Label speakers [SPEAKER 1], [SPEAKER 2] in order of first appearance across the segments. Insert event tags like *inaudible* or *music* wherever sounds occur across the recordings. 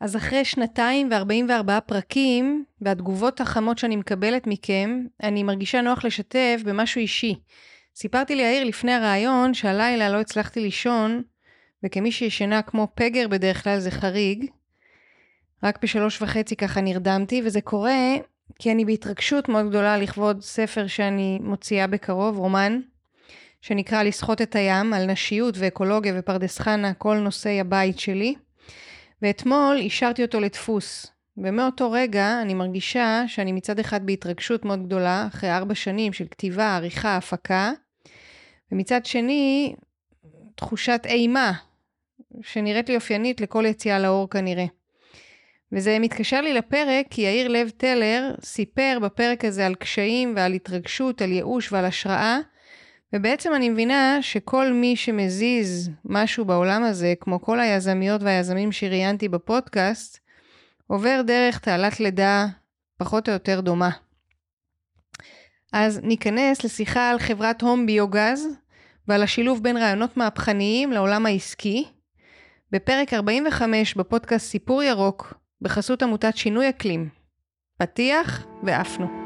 [SPEAKER 1] אז אחרי שנתיים ו-44 פרקים, והתגובות החמות שאני מקבלת מכם, אני מרגישה נוח לשתף במשהו אישי. סיפרתי ליאיר לפני הרעיון שהלילה לא הצלחתי לישון, וכמי שישנה כמו פגר בדרך כלל זה חריג. רק בשלוש וחצי ככה נרדמתי, וזה קורה כי אני בהתרגשות מאוד גדולה לכבוד ספר שאני מוציאה בקרוב, רומן, שנקרא לסחוט את הים, על נשיות ואקולוגיה ופרדס חנה, כל נושאי הבית שלי. ואתמול אישרתי אותו לדפוס. ומאותו רגע אני מרגישה שאני מצד אחד בהתרגשות מאוד גדולה, אחרי ארבע שנים של כתיבה, עריכה, הפקה, ומצד שני, תחושת אימה, שנראית לי אופיינית לכל יציאה לאור כנראה. וזה מתקשר לי לפרק, כי יאיר לב טלר סיפר בפרק הזה על קשיים ועל התרגשות, על ייאוש ועל השראה, ובעצם אני מבינה שכל מי שמזיז משהו בעולם הזה, כמו כל היזמיות והיזמים שראיינתי בפודקאסט, עובר דרך תעלת לידה פחות או יותר דומה. אז ניכנס לשיחה על חברת הום ביוגז ועל השילוב בין רעיונות מהפכניים לעולם העסקי. בפרק 45 בפודקאסט סיפור ירוק, בחסות עמותת שינוי אקלים. פתיח ועפנו.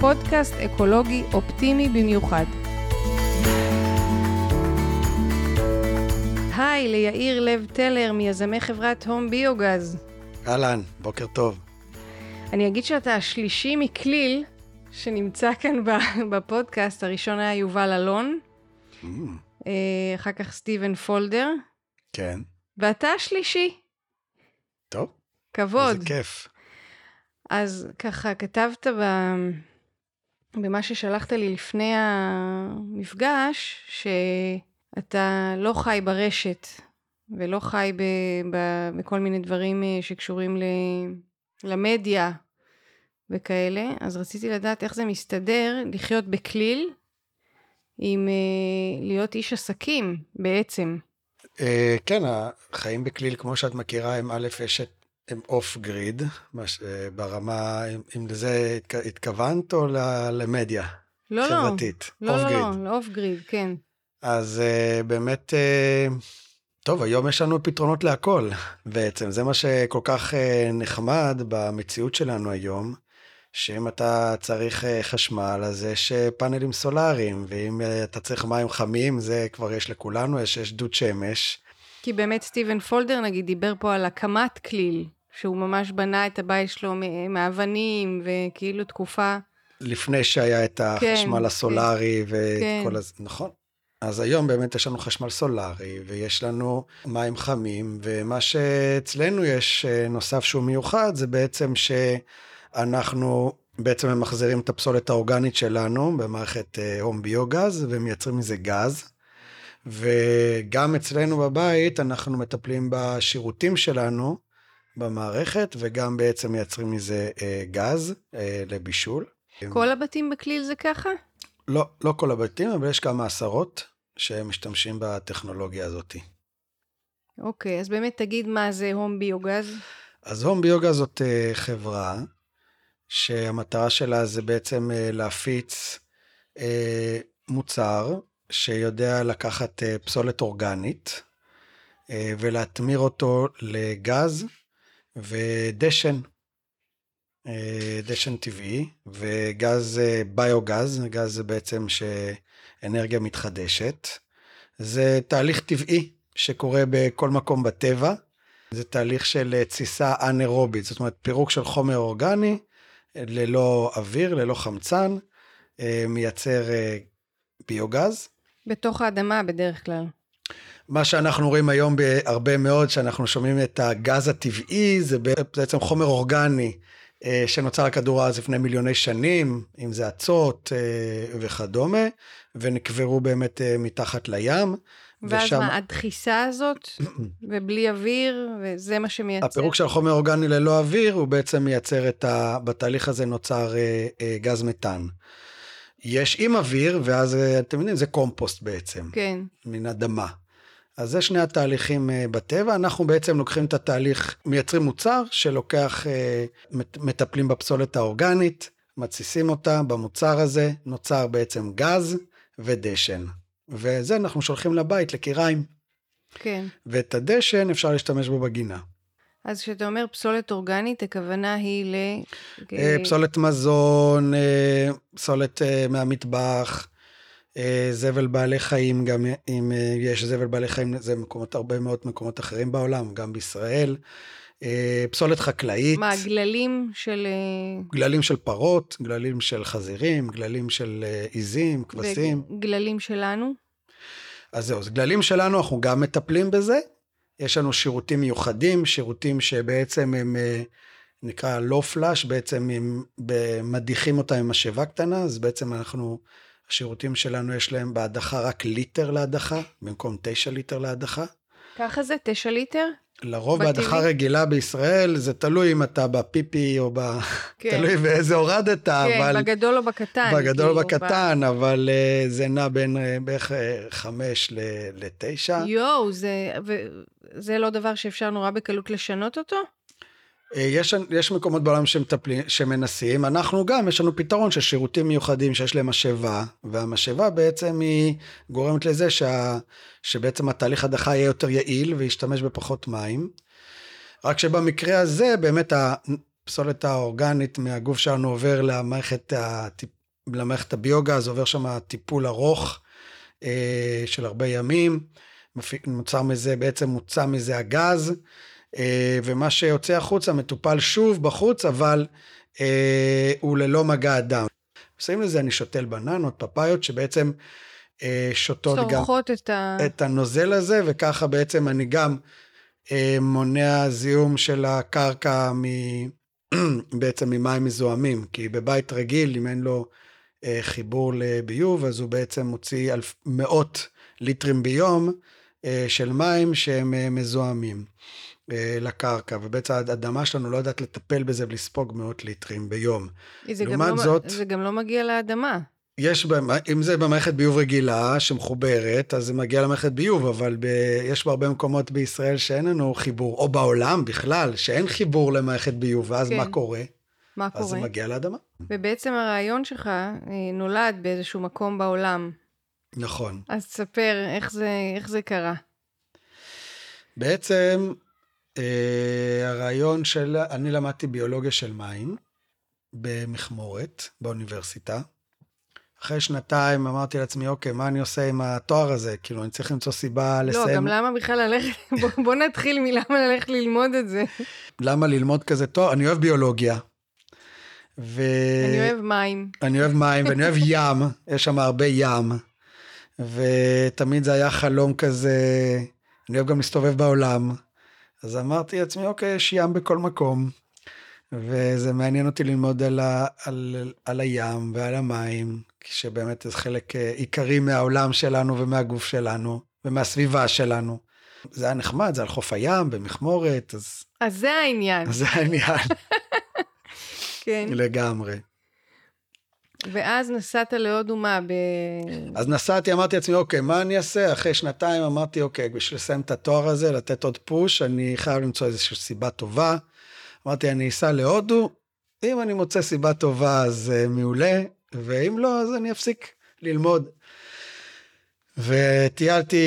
[SPEAKER 1] פודקאסט אקולוגי אופטימי במיוחד. היי, ליאיר לב טלר מיזמי חברת הום ביוגז.
[SPEAKER 2] אהלן, בוקר טוב.
[SPEAKER 1] אני אגיד שאתה השלישי מכליל שנמצא כאן בפודקאסט, הראשון היה יובל אלון, mm. אחר כך סטיבן פולדר.
[SPEAKER 2] כן.
[SPEAKER 1] ואתה השלישי.
[SPEAKER 2] טוב.
[SPEAKER 1] כבוד.
[SPEAKER 2] איזה כיף.
[SPEAKER 1] אז ככה, כתבת ב... במה ששלחת לי לפני המפגש, שאתה לא חי ברשת, ולא חי ב... ב... בכל מיני דברים אה, שקשורים ל... למדיה וכאלה, אז רציתי לדעת איך זה מסתדר לחיות בכליל עם uh, להיות איש עסקים בעצם.
[SPEAKER 2] Uh, כן, החיים בכליל, כמו שאת מכירה, הם א', יש את הם אוף גריד, ברמה, אם לזה התכוונת או למדיה
[SPEAKER 1] לא, לא.
[SPEAKER 2] חברתית?
[SPEAKER 1] לא, לא, לא, לא, off grid, כן.
[SPEAKER 2] אז אה, באמת, אה, טוב, היום יש לנו פתרונות להכל בעצם, זה מה שכל כך uh, נחמד במציאות שלנו היום, שאם אתה צריך חשמל, אז יש פאנלים סולאריים, ואם אתה צריך מים חמים, זה כבר יש לכולנו, יש, יש דוד שמש.
[SPEAKER 1] כי באמת סטיבן פולדר נגיד דיבר פה על הקמת כליל, שהוא ממש בנה את הבית שלו מאבנים וכאילו תקופה.
[SPEAKER 2] לפני שהיה את החשמל כן, הסולארי כן, וכל כן. הזה, נכון. אז היום באמת יש לנו חשמל סולארי ויש לנו מים חמים, ומה שאצלנו יש אה, נוסף שהוא מיוחד זה בעצם שאנחנו בעצם ממחזרים את הפסולת האורגנית שלנו במערכת הום ביוגז ומייצרים מזה גז. וגם אצלנו בבית אנחנו מטפלים בשירותים שלנו במערכת, וגם בעצם מייצרים מזה אה, גז אה, לבישול.
[SPEAKER 1] כל הבתים בכליל זה ככה?
[SPEAKER 2] לא, לא כל הבתים, אבל יש כמה עשרות שמשתמשים בטכנולוגיה הזאת.
[SPEAKER 1] אוקיי, אז באמת תגיד מה זה הום ביוגז.
[SPEAKER 2] אז הום ביוגז זאת אה, חברה שהמטרה שלה זה בעצם אה, להפיץ אה, מוצר שיודע לקחת אה, פסולת אורגנית אה, ולהטמיר אותו לגז ודשן. אה, דשן טבעי וגז ביוגז, גז זה בעצם שאנרגיה מתחדשת. זה תהליך טבעי שקורה בכל מקום בטבע. זה תהליך של תסיסה אנאירובית, זאת אומרת פירוק של חומר אורגני ללא אוויר, ללא חמצן, מייצר ביוגז.
[SPEAKER 1] בתוך האדמה בדרך כלל.
[SPEAKER 2] מה שאנחנו רואים היום בהרבה מאוד, שאנחנו שומעים את הגז הטבעי, זה בעצם חומר אורגני אה, שנוצר על כדור הארץ לפני מיליוני שנים, אם זה אצות אה, וכדומה, ונקברו באמת אה, מתחת לים.
[SPEAKER 1] ואז
[SPEAKER 2] ושם-
[SPEAKER 1] מה, הדחיסה הזאת, *clears throat* ובלי אוויר, וזה מה שמייצר.
[SPEAKER 2] הפירוק של חומר אורגני ללא אוויר, הוא בעצם מייצר את ה... בתהליך הזה נוצר גז מתאן. יש עם אוויר, ואז אה, אתם יודעים, זה קומפוסט בעצם,
[SPEAKER 1] כן,
[SPEAKER 2] מן אדמה. אז זה שני התהליכים אה, בטבע, אנחנו בעצם לוקחים את התהליך, מייצרים מוצר שלוקח, אה, מט- מטפלים בפסולת האורגנית, מתסיסים אותה במוצר הזה, נוצר בעצם גז ודשן. וזה אנחנו שולחים לבית, לקיריים.
[SPEAKER 1] כן.
[SPEAKER 2] ואת הדשן אפשר להשתמש בו בגינה.
[SPEAKER 1] אז כשאתה אומר פסולת אורגנית, הכוונה היא ל...
[SPEAKER 2] אה, פסולת מזון, אה, פסולת אה, מהמטבח, זבל בעלי חיים, גם אם יש זבל בעלי חיים, זה מקומות, הרבה מאוד מקומות אחרים בעולם, גם בישראל. פסולת חקלאית,
[SPEAKER 1] מה, גללים של...
[SPEAKER 2] גללים של פרות, גללים של חזירים, גללים של עיזים, כבשים.
[SPEAKER 1] גללים שלנו?
[SPEAKER 2] אז זהו, אז גללים שלנו, אנחנו גם מטפלים בזה. יש לנו שירותים מיוחדים, שירותים שבעצם הם, אה, נקרא לא פלאש, בעצם הם ב- מדיחים אותם עם משאבה קטנה, אז בעצם אנחנו, השירותים שלנו יש להם בהדחה רק ליטר להדחה, במקום תשע ליטר להדחה.
[SPEAKER 1] ככה זה? תשע ליטר?
[SPEAKER 2] לרוב? בהדחה רגילה בישראל, זה תלוי אם אתה בפיפי או ב... *laughs*
[SPEAKER 1] כן.
[SPEAKER 2] תלוי באיזה הורדת,
[SPEAKER 1] כן,
[SPEAKER 2] אבל...
[SPEAKER 1] בגדול או בקטן.
[SPEAKER 2] בגדול
[SPEAKER 1] כאילו,
[SPEAKER 2] בקטן, אבל אה, זה נע בין אה, בערך חמש לתשע.
[SPEAKER 1] יואו, זה, ו... זה לא דבר שאפשר נורא בקלות לשנות אותו?
[SPEAKER 2] אה, יש, יש מקומות בעולם שמטפלים, שמנסים, אנחנו גם, יש לנו פתרון של שירותים מיוחדים שיש להם משאבה, והמשאבה בעצם היא גורמת לזה שה, שבעצם התהליך הדחה יהיה יותר יעיל וישתמש בפחות מים. רק שבמקרה הזה באמת הפסולת האורגנית מהגוף שלנו עובר למערכת, הטיפ, למערכת הביוגז, עובר שם טיפול ארוך אה, של הרבה ימים, נוצר מזה, בעצם מוצא מזה הגז. אה, ומה שיוצא החוצה מטופל שוב בחוץ, אבל אה, הוא ללא מגע אדם. עושים לזה אני שותל בננות, פפאיות, שבעצם אה, שותות גם
[SPEAKER 1] צורכות את ה...
[SPEAKER 2] את הנוזל הזה, וככה בעצם אני גם מונע זיהום של הקרקע מ... *clears throat* בעצם ממים מזוהמים, כי בבית רגיל, אם אין לו חיבור לביוב, אז הוא בעצם מוציא אלף, מאות ליטרים ביום של מים שהם אה, מזוהמים אה, לקרקע, ובעצם האדמה שלנו לא יודעת לטפל בזה ולספוג מאות ליטרים ביום.
[SPEAKER 1] זה גם
[SPEAKER 2] לעומת
[SPEAKER 1] לא,
[SPEAKER 2] זאת-
[SPEAKER 1] זה גם לא מגיע לאדמה.
[SPEAKER 2] יש, אם זה במערכת ביוב רגילה שמחוברת, אז זה מגיע למערכת ביוב, אבל ב, יש בהרבה מקומות בישראל שאין לנו חיבור, או בעולם בכלל, שאין חיבור למערכת ביוב, ואז
[SPEAKER 1] כן.
[SPEAKER 2] מה קורה?
[SPEAKER 1] מה
[SPEAKER 2] אז זה
[SPEAKER 1] קורה?
[SPEAKER 2] מגיע לאדמה.
[SPEAKER 1] ובעצם הרעיון שלך אה, נולד באיזשהו מקום בעולם.
[SPEAKER 2] נכון.
[SPEAKER 1] אז תספר איך זה, איך זה קרה.
[SPEAKER 2] בעצם אה, הרעיון של, אני למדתי ביולוגיה של מים במכמורת באוניברסיטה. אחרי שנתיים אמרתי לעצמי, אוקיי, מה אני עושה עם התואר הזה? כאילו, אני צריך למצוא סיבה לסיים.
[SPEAKER 1] לא, גם למה בכלל ללכת, *laughs* בוא, בוא נתחיל מלמה ללכת ללמוד את זה.
[SPEAKER 2] למה ללמוד כזה תואר? אני אוהב ביולוגיה. ו...
[SPEAKER 1] אני אוהב מים.
[SPEAKER 2] אני אוהב מים ואני אוהב ים, יש שם הרבה ים. ותמיד זה היה חלום כזה, אני אוהב גם להסתובב בעולם. אז אמרתי לעצמי, אוקיי, יש ים בכל מקום. וזה מעניין אותי ללמוד על, ה, על, על הים ועל המים, שבאמת זה חלק אה, עיקרי מהעולם שלנו ומהגוף שלנו ומהסביבה שלנו. זה היה נחמד, זה על חוף הים במכמורת, אז,
[SPEAKER 1] אז זה העניין,
[SPEAKER 2] אז זה העניין *laughs*
[SPEAKER 1] כן.
[SPEAKER 2] לגמרי.
[SPEAKER 1] ואז נסעת להודו מה? ב...
[SPEAKER 2] אז נסעתי, אמרתי לעצמי, אוקיי, מה אני אעשה? אחרי שנתיים אמרתי, אוקיי, בשביל לסיים את התואר הזה, לתת עוד פוש, אני חייב למצוא איזושהי סיבה טובה. אמרתי, אני אסע להודו, אם אני מוצא סיבה טובה אז uh, מעולה, ואם לא, אז אני אפסיק ללמוד. וטיילתי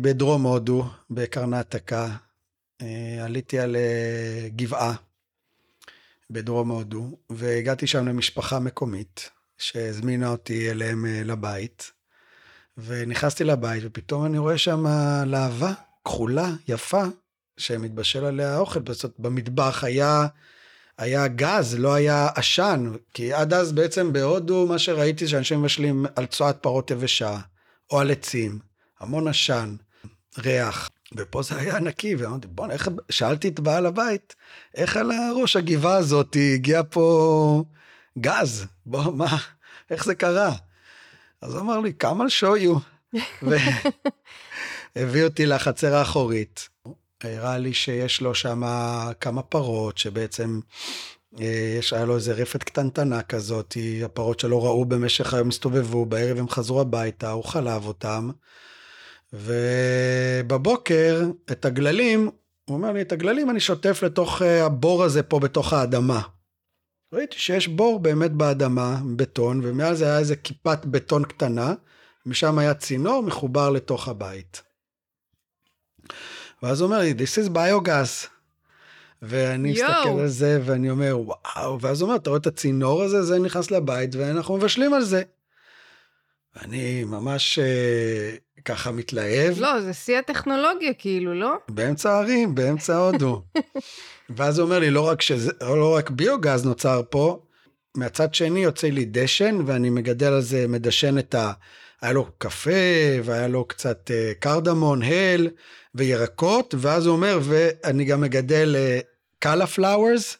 [SPEAKER 2] בדרום הודו, בקרנטקה, uh, עליתי על uh, גבעה בדרום הודו, והגעתי שם למשפחה מקומית. שהזמינה אותי אליהם אה, לבית, ונכנסתי לבית, ופתאום אני רואה שם להבה כחולה, יפה, שמתבשל עליה אוכל. זאת במטבח היה, היה גז, לא היה עשן, כי עד אז בעצם בהודו, מה שראיתי שאנשים מבשלים על צואת פרות יבשה, או על עצים, המון עשן, ריח. ופה זה היה נקי, ואמרתי, בוא'נה, שאלתי את בעל הבית, איך על הראש הגבעה הזאת הגיע פה גז, בוא, מה, איך זה קרה? אז הוא אמר לי, come I'll show you. ו... *laughs* הביא אותי לחצר האחורית. הראה לי שיש לו שם כמה פרות, שבעצם אה, יש, היה לו איזה רפת קטנטנה כזאת, הפרות שלו ראו במשך היום, הסתובבו, בערב הם חזרו הביתה, הוא חלב אותם. ובבוקר, את הגללים, הוא אומר לי, את הגללים אני שוטף לתוך אה, הבור הזה פה בתוך האדמה. ראיתי שיש בור באמת באדמה, בטון, ומעל זה היה איזה כיפת בטון קטנה, משם היה צינור מחובר לתוך הבית. ואז הוא אומר לי, This is biogas. ואני Yo. מסתכל על זה ואני אומר, וואו, ואז הוא אומר, אתה רואה את הצינור הזה, זה נכנס לבית ואנחנו מבשלים על זה. ואני ממש אה, ככה מתלהב.
[SPEAKER 1] לא, זה שיא הטכנולוגיה כאילו, לא?
[SPEAKER 2] באמצע הערים, באמצע הודו. *laughs* ואז הוא אומר לי, לא רק, שזה, לא רק ביוגז נוצר פה, מהצד שני יוצא לי דשן, ואני מגדל על זה, מדשן את ה... היה לו קפה, והיה לו קצת uh, קרדמון, הל וירקות, ואז הוא אומר, ואני גם מגדל קאלה פלאוורס,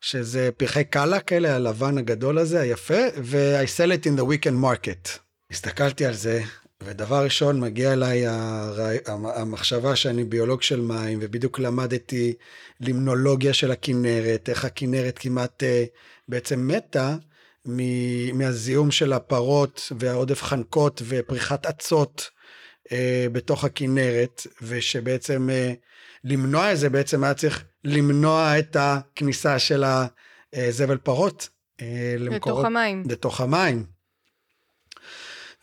[SPEAKER 2] שזה פרחי קאלה כאלה, הלבן הגדול הזה, היפה, ו-I sell it in the weekend market. הסתכלתי על זה, ודבר ראשון מגיע אליי הרי... המחשבה שאני ביולוג של מים, ובדיוק למדתי לימנולוגיה של הכינרת, איך הכינרת כמעט uh, בעצם מתה. מהזיהום של הפרות והעודף חנקות ופריחת אצות uh, בתוך הכינרת, ושבעצם uh, למנוע את זה בעצם היה צריך למנוע את הכניסה של הזבל פרות.
[SPEAKER 1] למקורות, לתוך המים.
[SPEAKER 2] לתוך המים.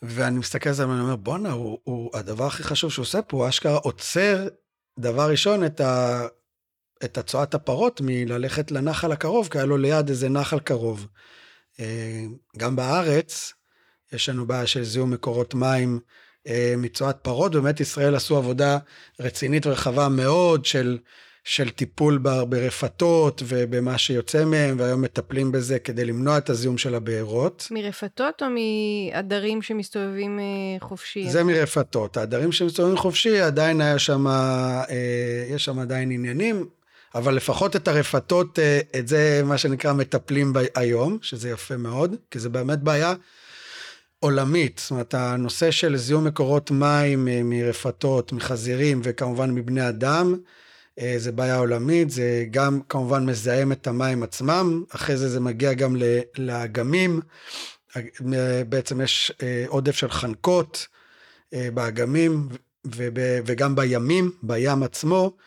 [SPEAKER 2] ואני מסתכל על זה ואני אומר, בואנה, הוא, הוא, הדבר הכי חשוב שהוא עושה פה, הוא אשכרה עוצר, דבר ראשון, את, ה, את הצואת הפרות מללכת לנחל הקרוב, כי היה לו ליד איזה נחל קרוב. אה, גם בארץ, יש לנו בעיה של זיהום מקורות מים אה, מצואת פרות, באמת ישראל עשו עבודה רצינית ורחבה מאוד של של טיפול ברפתות ובמה שיוצא מהם, והיום מטפלים בזה כדי למנוע את הזיהום של הבארות.
[SPEAKER 1] מרפתות או מעדרים שמסתובבים אה, חופשי?
[SPEAKER 2] זה מרפתות. העדרים שמסתובבים חופשי, עדיין היה שם, אה, יש שם עדיין עניינים, אבל לפחות את הרפתות, אה, את זה מה שנקרא מטפלים היום, שזה יפה מאוד, כי זה באמת בעיה. עולמית, זאת אומרת הנושא של זיהום מקורות מים מרפתות, מחזירים וכמובן מבני אדם, אה, זה בעיה עולמית, זה גם כמובן מזהם את המים עצמם, אחרי זה זה מגיע גם לאגמים, בעצם יש אה, עודף של חנקות אה, באגמים וגם בימים, בים עצמו,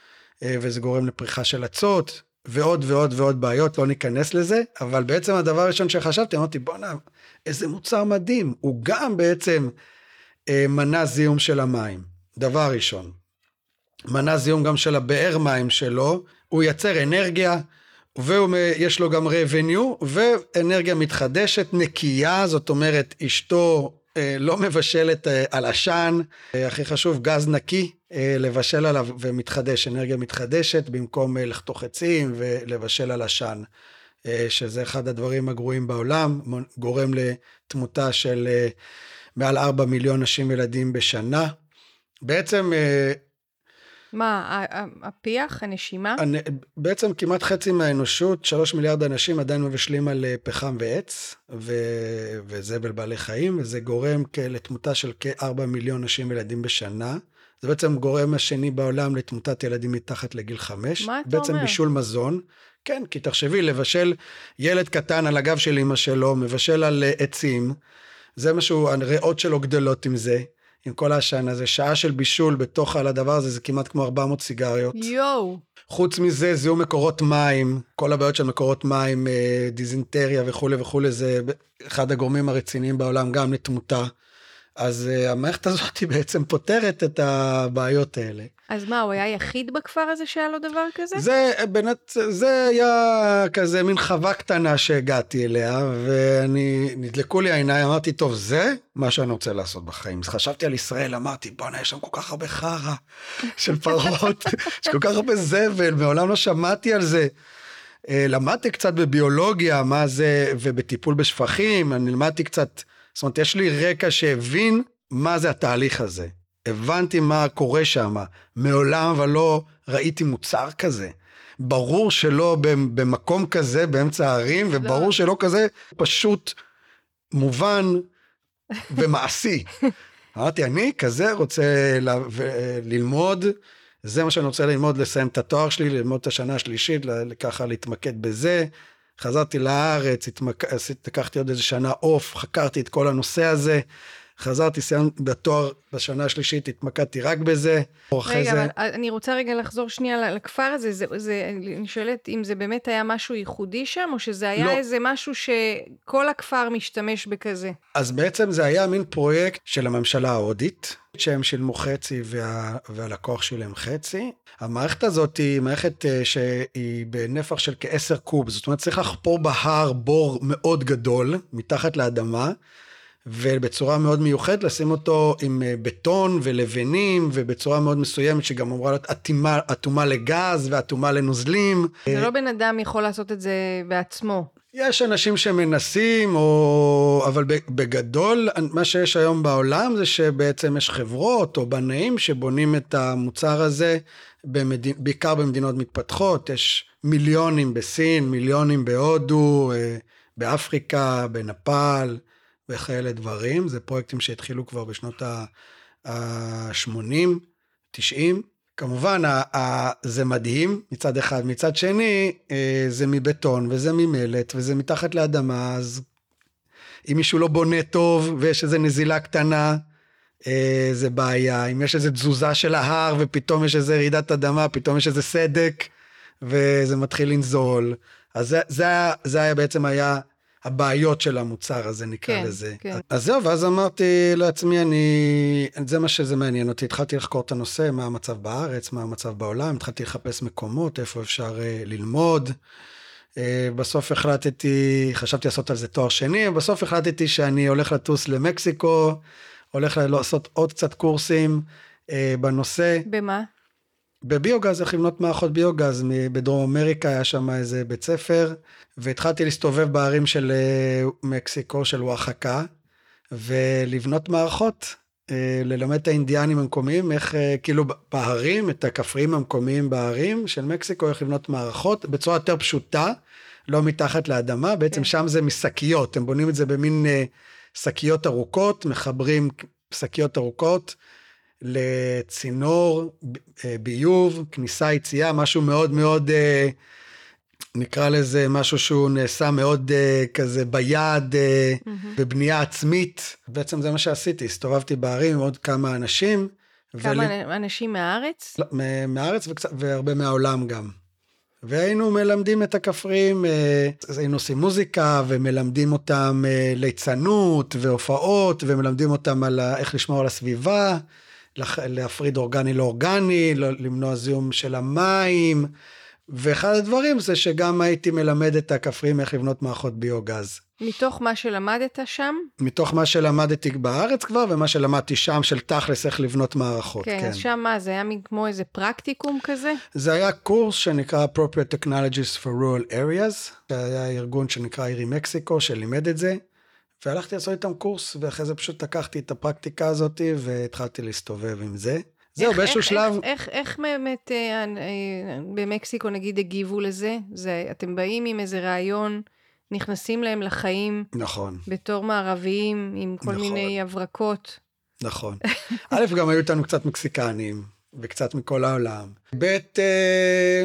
[SPEAKER 2] וזה גורם לפריחה של אצות, ועוד ועוד ועוד בעיות, לא ניכנס לזה, אבל בעצם הדבר הראשון שחשבתי, אמרתי, בואנה, איזה מוצר מדהים, הוא גם בעצם מנע זיהום של המים, דבר ראשון. מנע זיהום גם של הבאר מים שלו, הוא ייצר אנרגיה, ויש לו גם revenue, ואנרגיה מתחדשת נקייה, זאת אומרת, אשתו אה, לא מבשלת אה, על עשן, אה, הכי חשוב, גז נקי אה, לבשל עליו ומתחדש, אנרגיה מתחדשת, במקום אה, לחתוך עצים ולבשל על עשן, אה, שזה אחד הדברים הגרועים בעולם, גורם לתמותה של אה, מעל 4 מיליון נשים וילדים בשנה. בעצם אה,
[SPEAKER 1] מה, הפיח, הנשימה?
[SPEAKER 2] אני, בעצם כמעט חצי מהאנושות, שלוש מיליארד אנשים עדיין מבשלים על אה, פחם ועץ, ו, וזבל בעלי חיים, וזה גורם לתמותה של כארבע מיליון נשים וילדים בשנה. זה בעצם גורם השני בעולם לתמותת ילדים מתחת לגיל חמש.
[SPEAKER 1] מה אתה
[SPEAKER 2] בעצם אומר? בעצם בישול מזון. כן, כי תחשבי, לבשל ילד קטן על הגב של אמא שלו, מבשל על אה, עצים, זה משהו, הריאות שלו גדלות עם זה. עם כל העשן הזה, שעה של בישול בתוך על הדבר הזה, זה כמעט כמו 400 סיגריות.
[SPEAKER 1] יואו.
[SPEAKER 2] חוץ מזה, זיהום מקורות מים, כל הבעיות של מקורות מים, אה, דיזינטריה וכולי וכולי, זה אחד הגורמים הרציניים בעולם, גם לתמותה. אז uh, המערכת הזאת בעצם פותרת את הבעיות האלה.
[SPEAKER 1] אז מה, הוא היה יחיד בכפר הזה שהיה לו דבר כזה?
[SPEAKER 2] זה באמת, זה היה כזה מין חווה קטנה שהגעתי אליה, ואני, נדלקו לי העיניים, אמרתי, טוב, זה מה שאני רוצה לעשות בחיים. אז חשבתי על ישראל, אמרתי, בואנה, יש שם כל כך הרבה חרא של פרות, *laughs* יש כל כך הרבה זבל, מעולם לא שמעתי על זה. אה, למדתי קצת בביולוגיה, מה זה, ובטיפול בשפכים, אני למדתי קצת, זאת אומרת, יש לי רקע שהבין מה זה התהליך הזה. הבנתי מה קורה שם, מעולם אבל לא ראיתי מוצר כזה. ברור שלא במקום כזה באמצע הערים, לא. וברור שלא כזה פשוט מובן *laughs* ומעשי. אמרתי, אני כזה רוצה ל... ו- ללמוד, זה מה שאני רוצה ללמוד, לסיים את התואר שלי, ללמוד את השנה השלישית, ככה להתמקד בזה. חזרתי לארץ, התמק... לקחתי עוד איזה שנה אוף, חקרתי את כל הנושא הזה. חזרתי, סיימתי בתואר בשנה השלישית, התמקדתי רק בזה.
[SPEAKER 1] רגע,
[SPEAKER 2] זה...
[SPEAKER 1] אבל אני רוצה רגע לחזור שנייה לכפר הזה, זה, זה, אני שואלת אם זה באמת היה משהו ייחודי שם, או שזה היה
[SPEAKER 2] לא.
[SPEAKER 1] איזה משהו שכל הכפר משתמש בכזה.
[SPEAKER 2] אז בעצם זה היה מין פרויקט של הממשלה ההודית, שהם שילמו חצי וה, והלקוח שילם חצי. המערכת הזאת היא מערכת אה, שהיא בנפח של כ-10 קוב, זאת אומרת צריך לחפור בהר בור מאוד גדול מתחת לאדמה, ובצורה מאוד מיוחדת לשים אותו עם אה, בטון ולבנים, ובצורה מאוד מסוימת שגם אמורה להיות אטימה, אטומה לגז ואטומה לנוזלים.
[SPEAKER 1] זה לא בן אדם יכול לעשות את זה בעצמו.
[SPEAKER 2] יש אנשים שמנסים, או... אבל בגדול, מה שיש היום בעולם זה שבעצם יש חברות או בנאים שבונים את המוצר הזה, במד... בעיקר במדינות מתפתחות, יש מיליונים בסין, מיליונים בהודו, אה, באפריקה, בנפאל וכאלה דברים. זה פרויקטים שהתחילו כבר בשנות ה-80, 90. כמובן, זה מדהים מצד אחד, מצד שני, אה, זה מבטון וזה ממלט וזה מתחת לאדמה, אז אם מישהו לא בונה טוב ויש איזו נזילה קטנה, אה, זה בעיה. אם יש איזו תזוזה של ההר ופתאום יש איזו רעידת אדמה, פתאום יש איזה סדק וזה מתחיל לנזול. אז זה, זה, זה היה בעצם היה הבעיות של המוצר הזה, נקרא
[SPEAKER 1] כן,
[SPEAKER 2] לזה.
[SPEAKER 1] כן.
[SPEAKER 2] אז זהו, ואז אמרתי לעצמי, אני... זה מה שזה מעניין אותי. התחלתי לחקור את הנושא, מה המצב בארץ, מה המצב בעולם, התחלתי לחפש מקומות, איפה אפשר אה, ללמוד. אה, בסוף החלטתי, חשבתי לעשות על זה תואר שני, בסוף החלטתי שאני הולך לטוס למקסיקו, הולך לעשות עוד קצת קורסים אה, בנושא.
[SPEAKER 1] במה?
[SPEAKER 2] בביוגז, איך לבנות מערכות ביוגז, בדרום אמריקה היה שם איזה בית ספר, והתחלתי להסתובב בערים של אה, מקסיקו, של וואחקה, ולבנות מערכות, אה, ללמד את האינדיאנים המקומיים, איך, אה, כאילו בהרים, את הכפריים המקומיים בהרים של מקסיקו, איך לבנות מערכות בצורה יותר פשוטה, לא מתחת לאדמה, בעצם
[SPEAKER 1] כן.
[SPEAKER 2] שם זה משקיות, הם בונים את זה במין שקיות ארוכות, מחברים שקיות ארוכות. לצינור אה, ביוב, כניסה יציאה, משהו מאוד מאוד, אה, נקרא לזה משהו שהוא נעשה מאוד אה, כזה ביד,
[SPEAKER 1] מהמם.
[SPEAKER 2] בבנייה עצמית. בעצם זה מה שעשיתי, הסתובבתי בערים עם עוד כמה אנשים.
[SPEAKER 1] כמה
[SPEAKER 2] ול-
[SPEAKER 1] אנשים מהארץ?
[SPEAKER 2] לא, מהארץ וקצת, והרבה מהעולם גם. והיינו מלמדים את הכפריים, היינו עושים מוזיקה ומלמדים אותם ליצנות והופעות ומלמדים אותם על איך לשמור על הסביבה, להפריד אורגני לא אורגני, לא- למנוע זיהום של המים, ואחד הדברים זה שגם הייתי מלמד את הכפריים איך לבנות מערכות ביוגז.
[SPEAKER 1] מתוך מה שלמדת שם?
[SPEAKER 2] מתוך מה שלמדתי בארץ כבר ומה שלמדתי שם של תכלס איך לבנות מערכות.
[SPEAKER 1] כן, אז שם מה, זה היה מין כמו איזה פרקטיקום כזה?
[SPEAKER 2] זה היה קורס שנקרא Appropriate Technologies for Rural Areas, זה היה ארגון שנקרא עירי מקסיקו שלימד את זה, והלכתי לעשות איתם קורס, ואחרי זה פשוט לקחתי את הפרקטיקה הזאת והתחלתי להסתובב עם זה. זהו,
[SPEAKER 1] איך-
[SPEAKER 2] באיזשהו
[SPEAKER 1] איך-
[SPEAKER 2] שלב,
[SPEAKER 1] איך, איך, איך באמת אה, אה, במקסיקו נגיד הגיבו לזה? זה, אתם באים עם איזה רעיון, נכנסים להם לחיים
[SPEAKER 2] נכון,
[SPEAKER 1] בתור מערביים, עם כל
[SPEAKER 2] נכון.
[SPEAKER 1] מיני הברקות.
[SPEAKER 2] נכון. *laughs* א', גם היו איתנו קצת מקסיקנים, וקצת מכל העולם. ב', אה,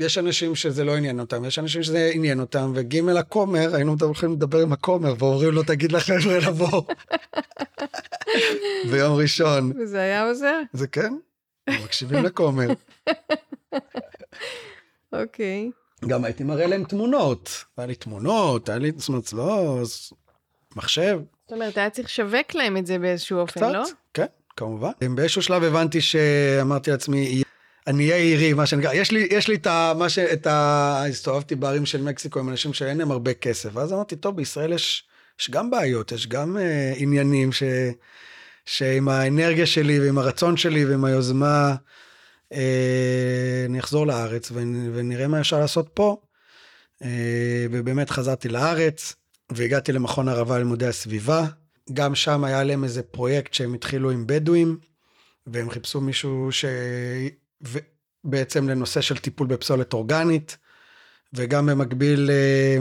[SPEAKER 2] יש אנשים שזה לא עניין אותם, יש אנשים שזה עניין אותם, וג', הכומר, היינו הולכים לדבר עם הכומר, ואומרים לו, תגיד לחבר'ה לבוא. *laughs* ביום ראשון.
[SPEAKER 1] וזה היה עוזר?
[SPEAKER 2] זה כן, מקשיבים לכומר. *laughs*
[SPEAKER 1] אוקיי.
[SPEAKER 2] גם הייתי מראה להם תמונות, היה לי תמונות, היה לי, זאת אומרת, לא, מחשב,
[SPEAKER 1] זאת אומרת, היה צריך לשווק להם את זה באיזשהו אופן,
[SPEAKER 2] קצת,
[SPEAKER 1] לא?
[SPEAKER 2] כן, כמובן. באיזשהו שלב הבנתי שאמרתי לעצמי, אהיה עירי, מה שנקרא, יש לי, יש לי את ה... מה ש... את ה... הסתובבתי בערים של מקסיקו עם אנשים שאין להם הרבה כסף, ואז אמרתי, טוב, בישראל יש, יש גם בעיות, יש גם אה, עניינים ש... שעם האנרגיה שלי ועם הרצון שלי ועם היוזמה, אה, אני אחזור לארץ ונ... ונראה מה אפשר לעשות פה. אה, ובאמת חזרתי לארץ, והגעתי למכון ערבה ללימודי הסביבה. גם שם היה להם איזה פרויקט שהם התחילו עם בדואים, והם חיפשו מישהו ש... בעצם לנושא של טיפול בפסולת אורגנית, וגם במקביל אה,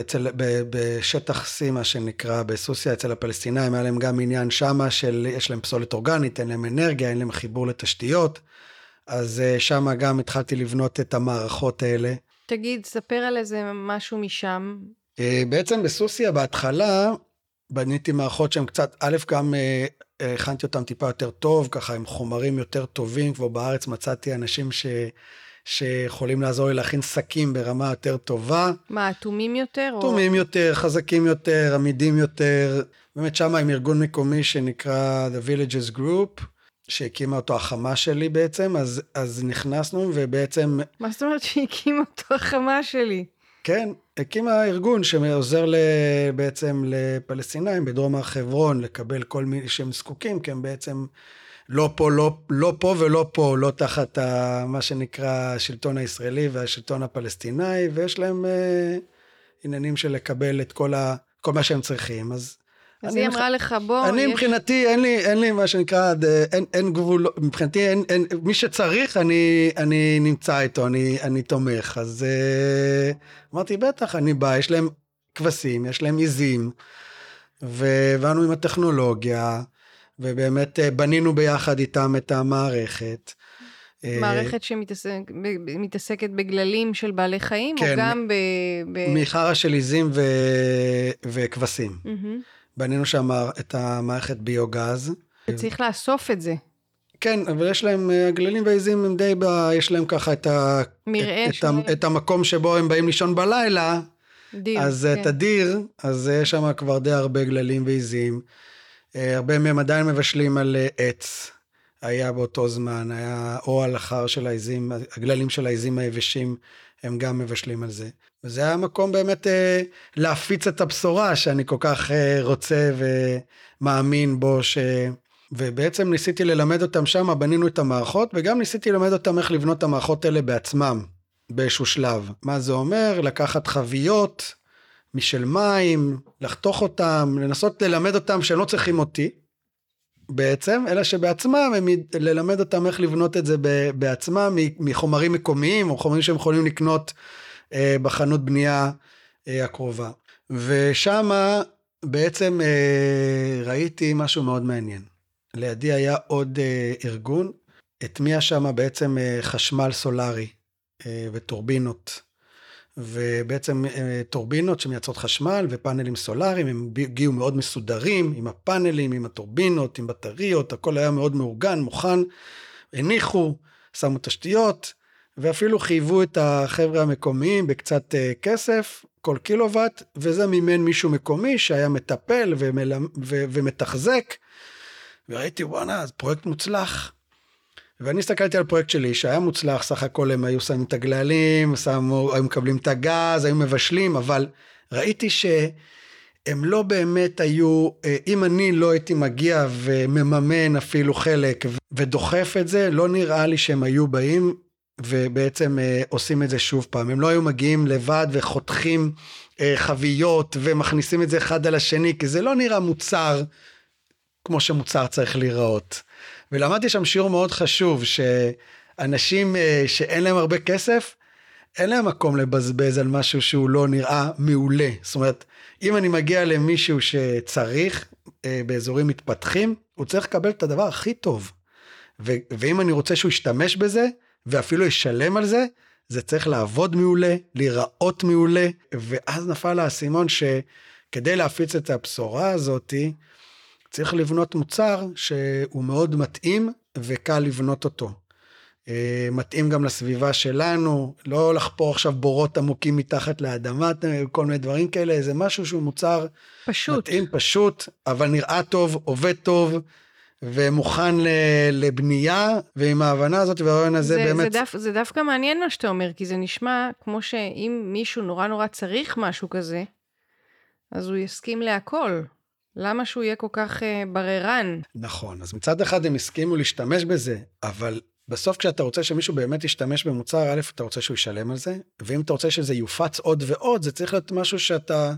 [SPEAKER 2] אצל, בשטח C, מה שנקרא, בסוסיא, אצל הפלסטינאים, היה להם גם עניין שמה של, יש להם פסולת אורגנית, אין להם אנרגיה, אין להם חיבור לתשתיות, אז אה, שמה גם התחלתי לבנות את המערכות האלה.
[SPEAKER 1] תגיד, ספר על איזה משהו משם.
[SPEAKER 2] אה, בעצם בסוסיא בהתחלה בניתי מערכות שהן קצת, א', גם הכנתי אותן טיפה יותר טוב, ככה עם חומרים יותר טובים, כבר בארץ מצאתי אנשים ש... שיכולים לעזור לי להכין שקים ברמה יותר טובה.
[SPEAKER 1] מה, אטומים יותר?
[SPEAKER 2] אטומים או... יותר, חזקים יותר, עמידים יותר. באמת שמה עם ארגון מקומי שנקרא The Villages Group, שהקימה אותו החמה שלי בעצם, אז, אז נכנסנו ובעצם...
[SPEAKER 1] מה זאת אומרת שהקימה אותו החמה שלי?
[SPEAKER 2] כן, הקימה ארגון שעוזר בעצם לפלסטינאים בדרום הר חברון לקבל כל מיני שהם זקוקים, כי הם בעצם לא פה, לא, לא פה ולא פה, לא תחת ה, מה שנקרא השלטון הישראלי והשלטון הפלסטיני, ויש להם אה, עניינים של לקבל את כל, ה, כל מה שהם צריכים. אז
[SPEAKER 1] אז היא אמרה לך, בוא...
[SPEAKER 2] אני יש... מבחינתי, אין לי, אין לי מה שנקרא, אין, אין גבול, מבחינתי, אין, אין, מי שצריך, אני, אני נמצא איתו, אני, אני תומך. אז uh, אמרתי, בטח, אני בא, יש להם כבשים, יש להם עיזים, ובאנו עם הטכנולוגיה, ובאמת uh, בנינו ביחד איתם את המערכת.
[SPEAKER 1] אה, מערכת שמתעסקת בגללים של בעלי חיים, כן, או גם ב...
[SPEAKER 2] ב... מחרא של עיזים ו... וכבשים. Mm-hmm. בנינו שם את המערכת ביוגז.
[SPEAKER 1] וצריך לאסוף את זה.
[SPEAKER 2] כן, אבל יש להם, הגללים והעיזים הם די, ב, יש להם ככה את, ה, את, את, את המקום שבו הם באים לישון בלילה.
[SPEAKER 1] דיר,
[SPEAKER 2] אז כן. את הדיר, אז יש שם כבר די הרבה גללים ועיזים. אה, הרבה מהם עדיין מבשלים על אה, עץ. היה באותו זמן, היה או על החר של העיזים, הגללים של העיזים היבשים, הם גם מבשלים על זה. וזה היה מקום באמת אה, להפיץ את הבשורה שאני כל כך אה, רוצה ומאמין בו, ש... ובעצם ניסיתי ללמד אותם שם, בנינו את המערכות, וגם ניסיתי ללמד אותם איך לבנות את המערכות האלה בעצמם, באיזשהו שלב. מה זה אומר? לקחת חביות משל מים, לחתוך אותם, לנסות ללמד אותם שהם לא צריכים אותי, בעצם, אלא שבעצמם, הם ללמד אותם איך לבנות את זה בעצמם מחומרים מקומיים, או חומרים שהם יכולים לקנות בחנות בנייה אה, הקרובה. ושמה בעצם אה, ראיתי משהו מאוד מעניין. לידי היה עוד ארגון, הטמיע שם בעצם חשמל סולארי וטורבינות. ובעצם טורבינות שמייצרות חשמל ופאנלים סולאריים, הם הגיעו מאוד מסודרים, עם הפאנלים, עם הטורבינות, עם בטריות, הכל היה מאוד מאורגן, מוכן, הניחו, שמו תשתיות, ואפילו חייבו את החבר'ה המקומיים בקצת uh, כסף, כל קילוואט, וזה מימן מישהו מקומי שהיה מטפל ומלמ... ו... ומתחזק. וראיתי, וואנה, זה פרויקט מוצלח. ואני הסתכלתי על פרויקט שלי שהיה מוצלח, סך הכל הם היו שמים את הגללים, שמו, היו מקבלים את הגז, היו מבשלים, אבל ראיתי שהם לא באמת היו, אה, אם אני לא הייתי מגיע ומממן אפילו חלק ודוחף את זה, לא נראה לי שהם היו באים ובעצם אה, עושים את זה שוב פעם. הם לא היו מגיעים לבד וחותכים אה, חביות ומכניסים את זה אחד על השני, כי זה לא נראה מוצר כמו שמוצר צריך להיראות. ולמדתי שם שיעור מאוד חשוב, שאנשים אה, שאין להם הרבה כסף, אין להם מקום לבזבז על משהו שהוא לא נראה מעולה. זאת אומרת, אם אני מגיע למישהו שצריך אה, באזורים מתפתחים, הוא צריך לקבל את הדבר הכי טוב. ואם אני רוצה שהוא ישתמש בזה, ואפילו ישלם על זה, זה צריך לעבוד מעולה, להיראות מעולה, ואז נפל האסימון שכדי להפיץ את הבשורה הזאתי, צריך לבנות מוצר שהוא מאוד מתאים וקל לבנות אותו. אה, מתאים גם לסביבה שלנו, לא לחפור עכשיו בורות עמוקים מתחת לאדמה, כל מיני דברים כאלה, זה משהו שהוא מוצר
[SPEAKER 1] פשוט.
[SPEAKER 2] מתאים, פשוט, אבל נראה טוב, עובד טוב, ומוכן לבנייה, ועם ההבנה הזאת והרעיון הזה
[SPEAKER 1] זה,
[SPEAKER 2] באמת...
[SPEAKER 1] זה, דו, זה דווקא מעניין מה שאתה אומר, כי זה נשמע כמו שאם מישהו נורא נורא צריך משהו כזה, אז הוא יסכים להכל. למה שהוא יהיה כל כך uh, בררן?
[SPEAKER 2] נכון, אז מצד אחד הם הסכימו להשתמש בזה, אבל בסוף כשאתה רוצה שמישהו באמת ישתמש במוצר, א', אתה רוצה שהוא ישלם על זה, ואם אתה רוצה שזה יופץ עוד ועוד, זה צריך להיות משהו שאתה...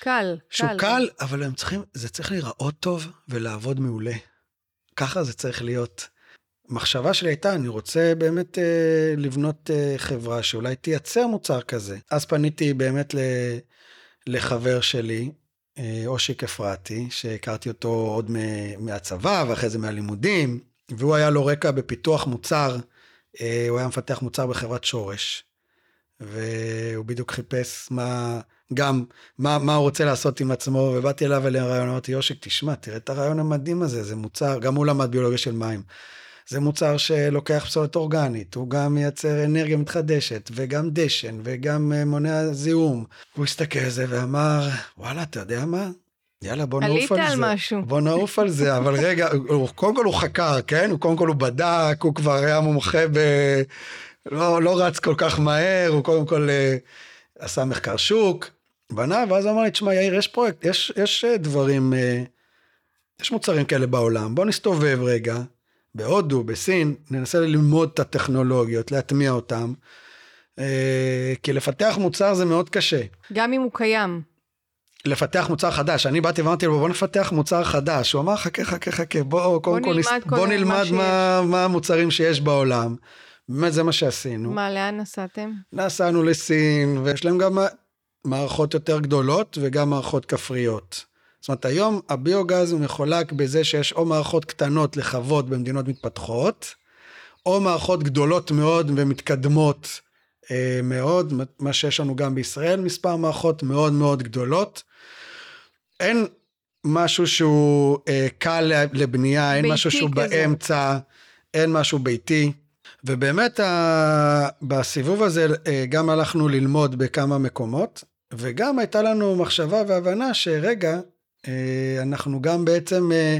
[SPEAKER 1] קל,
[SPEAKER 2] שהוא קל. קל, אבל הם צריכים, זה צריך להיראות טוב ולעבוד מעולה. ככה זה צריך להיות. המחשבה שלי הייתה, אני רוצה באמת אה, לבנות אה, חברה שאולי תייצר מוצר כזה. אז פניתי באמת ל, לחבר שלי, אה, אושיק אפרתי, שהכרתי אותו עוד מהצבא ואחרי זה מהלימודים, והוא היה לו רקע בפיתוח מוצר, אה, הוא היה מפתח מוצר בחברת שורש, והוא בדיוק חיפש מה, גם מה, מה הוא רוצה לעשות עם עצמו, ובאתי אליו ולרעיון, אמרתי, יושיק, תשמע, תראה את הרעיון המדהים הזה, זה מוצר, גם הוא למד ביולוגיה של מים. זה מוצר שלוקח פסולת אורגנית, הוא גם מייצר אנרגיה מתחדשת, וגם דשן, וגם אה, מונע זיהום. הוא הסתכל על זה ואמר, וואלה, אתה יודע מה? יאללה, בוא נעוף על,
[SPEAKER 1] על זה.
[SPEAKER 2] עלית
[SPEAKER 1] על משהו.
[SPEAKER 2] בוא נעוף על זה, אבל רגע, הוא, קודם כל הוא חקר, כן? הוא קודם כל הוא בדק, הוא כבר היה מומחה ב... לא, לא רץ כל כך מהר, הוא קודם כל uh, עשה מחקר שוק, בנה, ואז אמר לי, תשמע, יאיר, יש פרויקט, יש, יש אה, דברים, uh, יש מוצרים כאלה בעולם, בוא נסתובב רגע, בהודו, בסין, ננסה ללמוד את הטכנולוגיות, להטמיע אותם, אה, כי לפתח מוצר זה מאוד קשה.
[SPEAKER 1] גם אם הוא קיים.
[SPEAKER 2] לפתח מוצר חדש. אני באתי ואמרתי לו, בוא נפתח מוצר חדש. הוא אמר, חכה, חכה, חכה, בוא, קודם כל, נלמד, בוא נלמד מה, מה, מה המוצרים שיש בעולם. באמת, זה מה שעשינו.
[SPEAKER 1] מה, לאן נסעתם?
[SPEAKER 2] נסענו לסין, ויש להם גם מערכות יותר גדולות וגם מערכות כפריות. זאת אומרת, היום הביוגז הוא מחולק בזה שיש או מערכות קטנות לחוות במדינות מתפתחות, או מערכות גדולות מאוד ומתקדמות אה, מאוד, מה שיש לנו גם בישראל, מספר מערכות מאוד מאוד גדולות. אין משהו שהוא אה, קל לבנייה, אין משהו שהוא כזה. באמצע, אין משהו ביתי. ובאמת ה... בסיבוב הזה אה, גם הלכנו ללמוד בכמה מקומות, וגם הייתה לנו מחשבה והבנה שרגע, אה, אנחנו גם בעצם אה,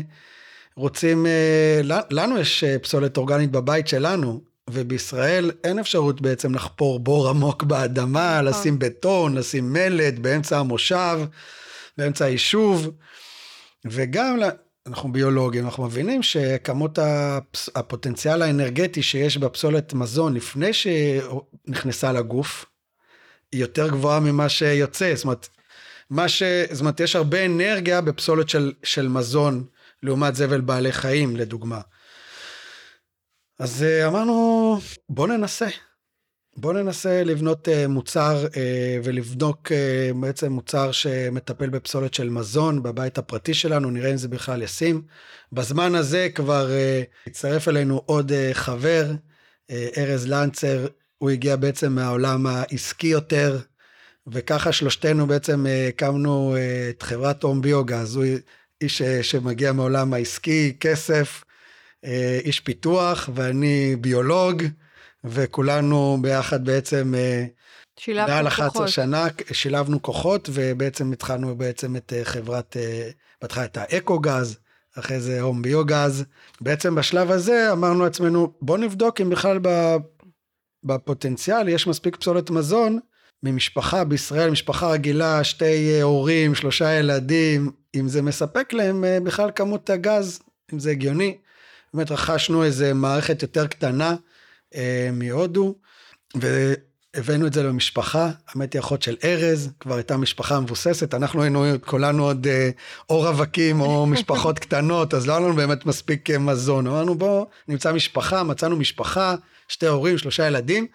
[SPEAKER 2] רוצים, אה, לנו יש פסולת אורגנית בבית שלנו, ובישראל אין אפשרות בעצם לחפור בור עמוק באדמה, נכון. לשים בטון, לשים מלט באמצע המושב, באמצע היישוב, וגם אנחנו ביולוגים, אנחנו מבינים שכמות הפס, הפוטנציאל האנרגטי שיש בפסולת מזון לפני שנכנסה לגוף, היא יותר גבוהה ממה שיוצא, זאת אומרת, מה ש... זאת אומרת, יש הרבה אנרגיה בפסולת של, של מזון, לעומת זבל בעלי חיים, לדוגמה. אז אה, אמרנו, בוא ננסה. בוא ננסה לבנות uh, מוצר uh, ולבדוק uh, בעצם מוצר שמטפל בפסולת של מזון בבית הפרטי שלנו, נראה אם זה בכלל ישים. בזמן הזה כבר uh, הצטרף אלינו עוד uh, חבר, ארז uh, לנצר, הוא הגיע בעצם מהעולם העסקי יותר, וככה שלושתנו בעצם הקמנו אה, את חברת הום ביוגז, הוא איש אה, שמגיע מעולם העסקי, כסף, איש פיתוח, ואני ביולוג, וכולנו ביחד בעצם מעל 11 כוחות. שנה שילבנו כוחות, ובעצם התחלנו בעצם את חברת, בהתחלה את האקו-גז, אחרי זה הום ביוגז. בעצם בשלב הזה אמרנו לעצמנו, בוא נבדוק אם בכלל בפוטנציאל יש מספיק פסולת מזון ממשפחה בישראל, משפחה רגילה, שתי אה, הורים, שלושה ילדים, אם זה מספק להם אה, בכלל כמות הגז, אם זה הגיוני. באמת רכשנו איזה מערכת יותר קטנה אה, מהודו, והבאנו את זה למשפחה, האמת היא אחות של ארז, כבר הייתה משפחה מבוססת, אנחנו היינו כולנו עוד אה, או רווקים או *laughs* משפחות קטנות, אז לא היה לנו באמת מספיק אה, מזון. אמרנו בואו נמצא משפחה, מצאנו משפחה, שתי הורים, שלושה ילדים.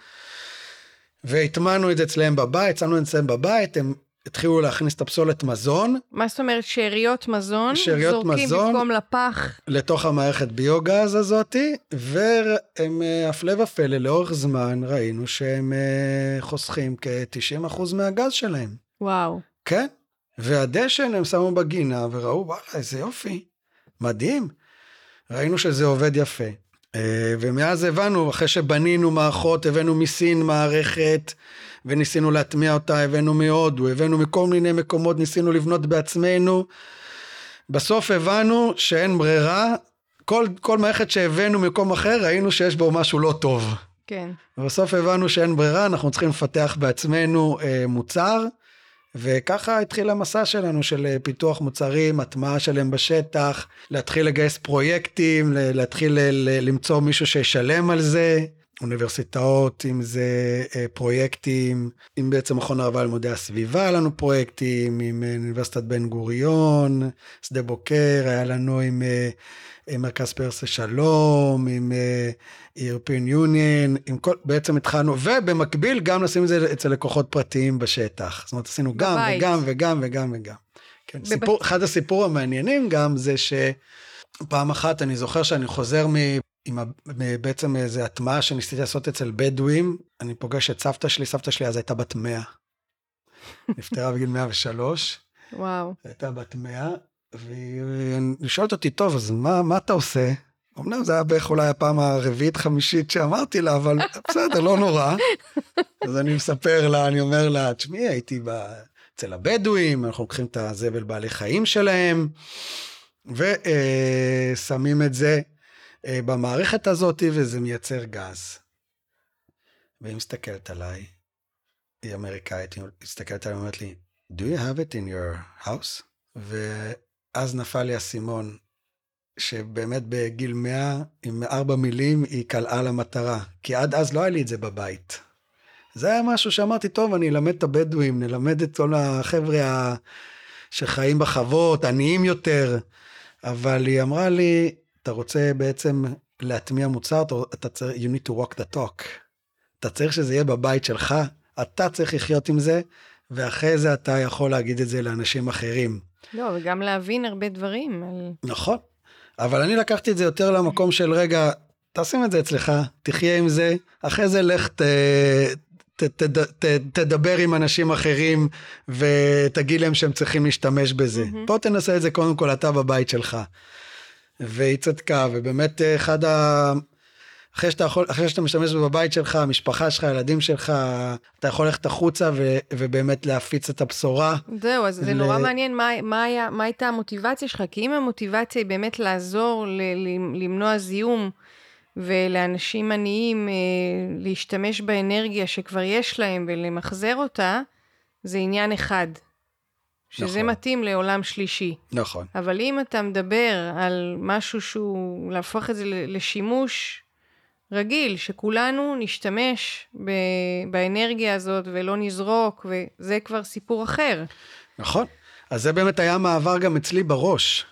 [SPEAKER 2] והטמנו את זה אצלם בבית, שמנו את זה אצלם בבית, הם התחילו להכניס את הפסולת מזון.
[SPEAKER 1] מה זאת אומרת שאריות מזון?
[SPEAKER 2] שאריות
[SPEAKER 1] זורקים
[SPEAKER 2] מזון.
[SPEAKER 1] במקום לפח.
[SPEAKER 2] לתוך המערכת ביוגז הזאתי, והם אה, הפלא ופלא, לאורך זמן ראינו שהם אה, חוסכים כ-90% מהגז שלהם.
[SPEAKER 1] וואו.
[SPEAKER 2] כן, והדשן הם שמו בגינה וראו, וואלה, איזה יופי, מדהים. ראינו שזה עובד יפה. אה, ומאז הבנו, אחרי שבנינו מערכות, הבאנו מסין מערכת, וניסינו להטמיע אותה, הבאנו מהודו, הבאנו מכל מיני מקומות, ניסינו לבנות בעצמנו. בסוף הבנו שאין ברירה, כל, כל מערכת שהבאנו ממקום אחר, ראינו שיש בו משהו לא טוב.
[SPEAKER 1] כן.
[SPEAKER 2] ובסוף הבנו שאין ברירה, אנחנו צריכים לפתח בעצמנו אה, מוצר. וככה התחיל המסע שלנו של אה, פיתוח מוצרים, הטמעה שלהם בשטח, להתחיל לגייס פרויקטים, להתחיל למצוא מישהו שישלם על זה. אוניברסיטאות, אם זה אה, פרויקטים, אם בעצם מכון הערבה ללימודי הסביבה, היה לנו פרויקטים, עם אה, אוניברסיטת בן גוריון, שדה בוקר, היה לנו עם, אה, עם מרכז פרסי שלום, עם European Union, עם כל, בעצם התחלנו, ובמקביל גם לשים את זה אצל לקוחות פרטיים בשטח. זאת אומרת, עשינו גם בבית. וגם וגם וגם וגם. כן, בב... סיפור, אחד הסיפור המעניינים גם זה שפעם אחת אני זוכר שאני חוזר. בעצם איזה הטמעה שניסיתי לעשות אצל בדואים, אני פוגש את סבתא שלי, סבתא שלי אז הייתה בת 100. *laughs* נפטרה בגיל 103.
[SPEAKER 1] וואו.
[SPEAKER 2] הייתה בת 100, והיא שואלת אותי, טוב, אז מה, מה אתה עושה? אמנם זה היה בערך אולי הפעם הרביעית חמישית שאמרתי לה, אבל בסדר, לא נורא. *laughs* אז אני מספר לה, אני אומר לה, תשמעי, הייתי אצל הבדואים, אנחנו לוקחים את הזבל בעלי חיים שלהם, ושמים את זה אה, במערכת הזאת, וזה מייצר גז. והיא מסתכלת עליי, היא אמריקאית, היא מסתכלת עליי ואומרת לי, do you have it in your house? ואז נפל לי האסימון, שבאמת בגיל 100, עם ארבע מילים, היא קלעה למטרה. כי עד אז לא היה לי את זה בבית. זה היה משהו שאמרתי, טוב, אני אלמד את הבדואים, נלמד את כל החבר'ה. שחיים בחוות, עניים יותר. אבל היא אמרה לי, אתה רוצה בעצם להטמיע מוצר, אתה צריך, you need to walk the talk. אתה צריך שזה יהיה בבית שלך, אתה צריך לחיות עם זה, ואחרי זה אתה יכול להגיד את זה לאנשים אחרים.
[SPEAKER 1] לא, וגם להבין הרבה דברים.
[SPEAKER 2] נכון. אבל אני לקחתי את זה יותר למקום של רגע, תשים את זה אצלך, תחיה עם זה, אחרי זה לך ת, ת, ת, ת, ת, תדבר עם אנשים אחרים ותגיד להם שהם צריכים להשתמש בזה. Mm-hmm. פה תנסה את זה קודם כל אתה בבית שלך. והיא צדקה, ובאמת אחד ה... אחרי שאתה, יכול, אחרי שאתה משתמש בבית שלך, המשפחה שלך, הילדים שלך, אתה יכול ללכת החוצה ו, ובאמת להפיץ את הבשורה.
[SPEAKER 1] זהו, אז ל... זה נורא מעניין מה, מה, היה, מה הייתה המוטיבציה שלך, כי אם המוטיבציה היא באמת לעזור ל, ל, למנוע זיהום, ולאנשים עניים אה, להשתמש באנרגיה שכבר יש להם ולמחזר אותה, זה עניין אחד. שזה נכון. מתאים לעולם שלישי.
[SPEAKER 2] נכון.
[SPEAKER 1] אבל אם אתה מדבר על משהו שהוא, להפוך את זה לשימוש רגיל, שכולנו נשתמש ב, באנרגיה הזאת ולא נזרוק, וזה כבר סיפור אחר.
[SPEAKER 2] נכון. אז זה באמת היה מעבר גם אצלי בראש.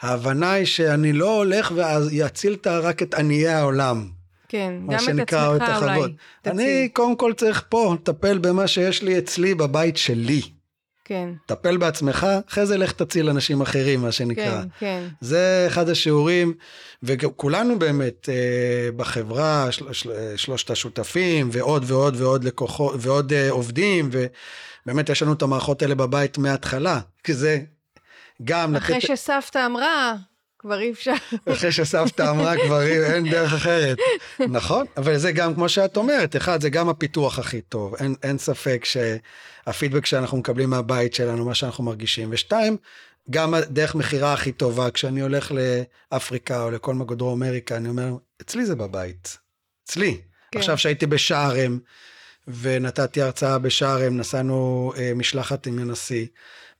[SPEAKER 2] ההבנה היא שאני לא הולך ואציל רק את עניי העולם.
[SPEAKER 1] כן, גם את עצמך את אולי.
[SPEAKER 2] תציל. אני קודם כל צריך פה לטפל במה שיש לי אצלי בבית שלי.
[SPEAKER 1] כן.
[SPEAKER 2] טפל בעצמך, אחרי זה לך תציל אנשים אחרים, מה שנקרא.
[SPEAKER 1] כן, כן.
[SPEAKER 2] זה אחד השיעורים, וכולנו באמת אה, בחברה, של, של, שלושת השותפים, ועוד ועוד ועוד לקוחות, ועוד אה, עובדים, ובאמת יש לנו את המערכות האלה בבית מההתחלה, כי זה גם
[SPEAKER 1] אחרי לתת... שסבתא אמרה, כבר אי אפשר.
[SPEAKER 2] אחרי שסבתא אמרה כבר אין דרך אחרת. נכון, אבל זה גם כמו שאת אומרת, אחד זה גם הפיתוח הכי טוב, אין, אין ספק שהפידבק שאנחנו מקבלים מהבית שלנו, מה שאנחנו מרגישים, ושתיים, גם הדרך מכירה הכי טובה, כשאני הולך לאפריקה או לכל מקום דרום אמריקה, אני אומר, אצלי זה בבית, אצלי. כן. עכשיו שהייתי בשארם, ונתתי הרצאה בשארם, נסענו אה, משלחת עם הנשיא,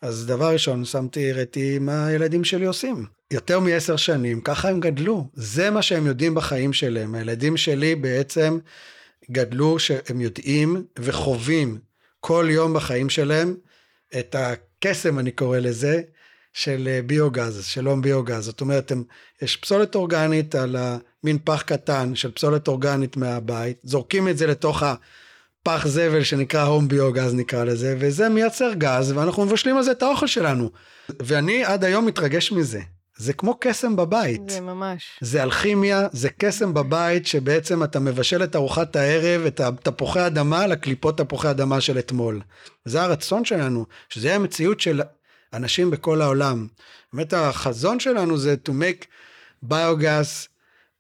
[SPEAKER 2] אז דבר ראשון, שמתי, הראיתי מה הילדים שלי עושים. יותר מעשר שנים, ככה הם גדלו. זה מה שהם יודעים בחיים שלהם. הילדים שלי בעצם גדלו שהם יודעים וחווים כל יום בחיים שלהם את הקסם, אני קורא לזה, של ביוגז, שלום ביוגז. זאת אומרת, הם, יש פסולת אורגנית על מין פח קטן של פסולת אורגנית מהבית, זורקים את זה לתוך ה... פח זבל שנקרא הום ביוגז נקרא לזה, וזה מייצר גז, ואנחנו מבשלים על זה את האוכל שלנו. ואני עד היום מתרגש מזה. זה כמו קסם בבית.
[SPEAKER 1] זה ממש.
[SPEAKER 2] זה אלכימיה, זה קסם בבית, שבעצם אתה מבשל את ארוחת הערב, את התפוחי אדמה לקליפות תפוחי אדמה של אתמול. זה הרצון שלנו, שזה יהיה המציאות של אנשים בכל העולם. באמת החזון שלנו זה to make biogas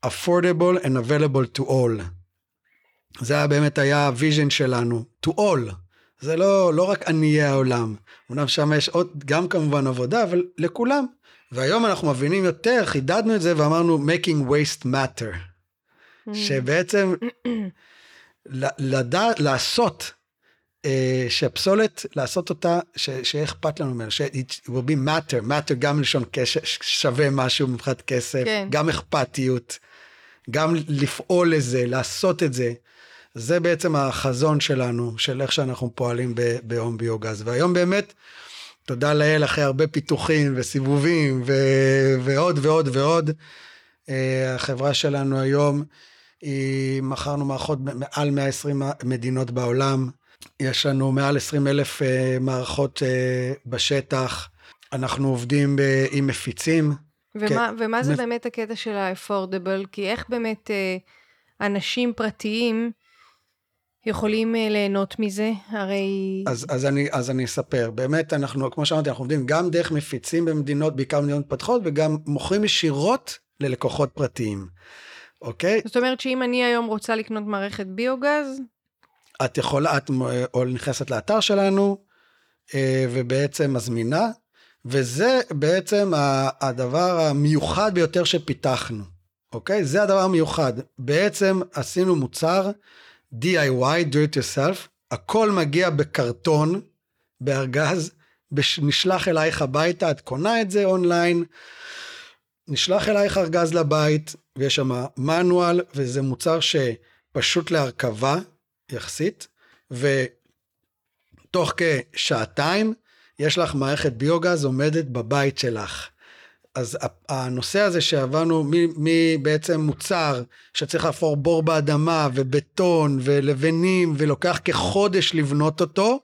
[SPEAKER 2] affordable and available to all. זה היה באמת היה ה vision שלנו, to all. זה לא, לא רק עניי העולם. אמנם שם יש עוד, גם כמובן עבודה, אבל לכולם. והיום אנחנו מבינים יותר, חידדנו את זה ואמרנו making waste matter. אמ. שבעצם *clears throat* לדעת, לעשות, אה, שהפסולת, לעשות אותה, שיהיה אכפת לנו ממנו, ש-it will be matter, matter גם לשון שווה משהו מבחינת כסף, כן. גם אכפתיות. גם לפעול לזה, לעשות את זה. זה בעצם החזון שלנו, של איך שאנחנו פועלים בהום ביוגז. והיום באמת, תודה לאל, אחרי הרבה פיתוחים וסיבובים ו- ועוד ועוד ועוד, אה, החברה שלנו היום, היא, מכרנו מערכות מעל 120 מדינות בעולם, יש לנו מעל 20 אלף אה, מערכות אה, בשטח, אנחנו עובדים עם מפיצים.
[SPEAKER 1] ומה, כן. ומה זה מפ... באמת הקטע של ה-affordable? כי איך באמת אנשים פרטיים יכולים uh, ליהנות מזה? הרי...
[SPEAKER 2] אז, אז, אני, אז אני אספר. באמת, אנחנו, כמו שאמרתי, אנחנו עובדים גם דרך מפיצים במדינות, בעיקר מדינות מתפתחות, וגם מוכרים ישירות ללקוחות פרטיים, אוקיי?
[SPEAKER 1] זאת אומרת שאם אני היום רוצה לקנות מערכת ביוגז...
[SPEAKER 2] את יכולה, את או נכנסת לאתר שלנו, אה, ובעצם מזמינה, וזה בעצם הדבר המיוחד ביותר שפיתחנו, אוקיי? זה הדבר המיוחד. בעצם עשינו מוצר DIY, do it yourself, הכל מגיע בקרטון, בארגז, נשלח אלייך הביתה, את קונה את זה אונליין, נשלח אלייך ארגז לבית, ויש שם מנואל, וזה מוצר שפשוט להרכבה יחסית, ותוך כשעתיים יש לך מערכת ביוגז עומדת בבית שלך. אז הנושא הזה שעברנו מבעצם מוצר שצריך להפור בור באדמה ובטון ולבנים ולוקח כחודש לבנות אותו,